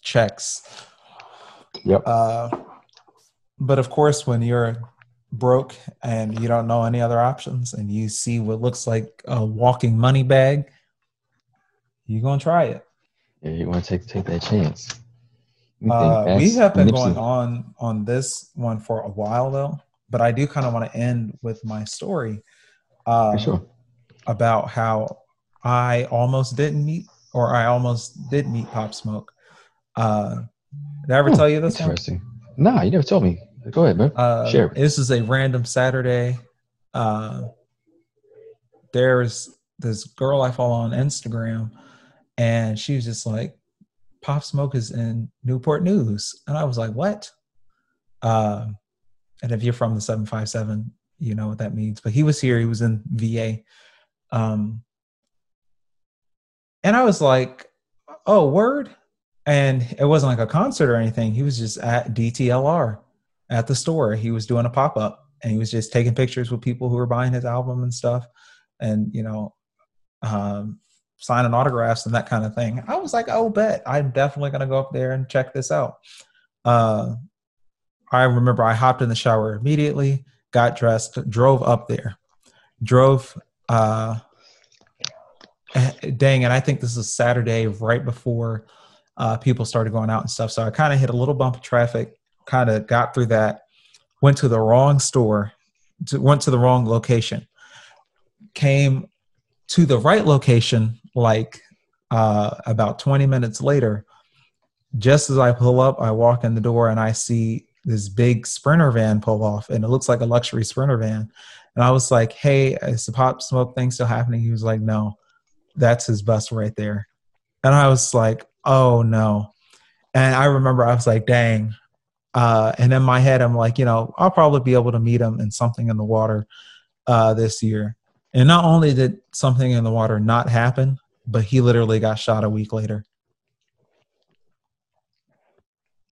checks. Yep. Uh, but of course, when you're broke and you don't know any other options, and you see what looks like a walking money bag, you're gonna try it. Yeah, you want to take take that chance. Uh, we have been going on on this one for a while though, but I do kind of want to end with my story uh, sure. about how I almost didn't meet, or I almost did meet Pop Smoke. Uh, did I ever oh, tell you this? Interesting. No, nah, you never told me. Go ahead, man. Uh, Share. This is a random Saturday. Uh, there's this girl I follow on Instagram, and she was just like, Pop Smoke is in Newport News. And I was like, what? Uh, and if you're from the 757, you know what that means. But he was here, he was in VA. Um, and I was like, oh, word. And it wasn't like a concert or anything. He was just at DTLR at the store. He was doing a pop up and he was just taking pictures with people who were buying his album and stuff. And, you know, um, signing autographs and that kind of thing. I was like, oh, bet I'm definitely going to go up there and check this out. Uh, I remember I hopped in the shower immediately, got dressed, drove up there, drove. Uh, eh, dang, and I think this is Saturday right before uh, people started going out and stuff. So I kind of hit a little bump of traffic, kind of got through that, went to the wrong store, to, went to the wrong location, came to the right location like uh, about 20 minutes later, just as I pull up, I walk in the door and I see this big sprinter van pull off, and it looks like a luxury sprinter van. And I was like, "Hey, is the pop smoke thing still happening?" He was like, "No, that's his bus right there." And I was like, "Oh no!" And I remember I was like, "Dang!" Uh, and in my head, I'm like, you know, I'll probably be able to meet him in something in the water uh, this year. And not only did something in the water not happen, but he literally got shot a week later.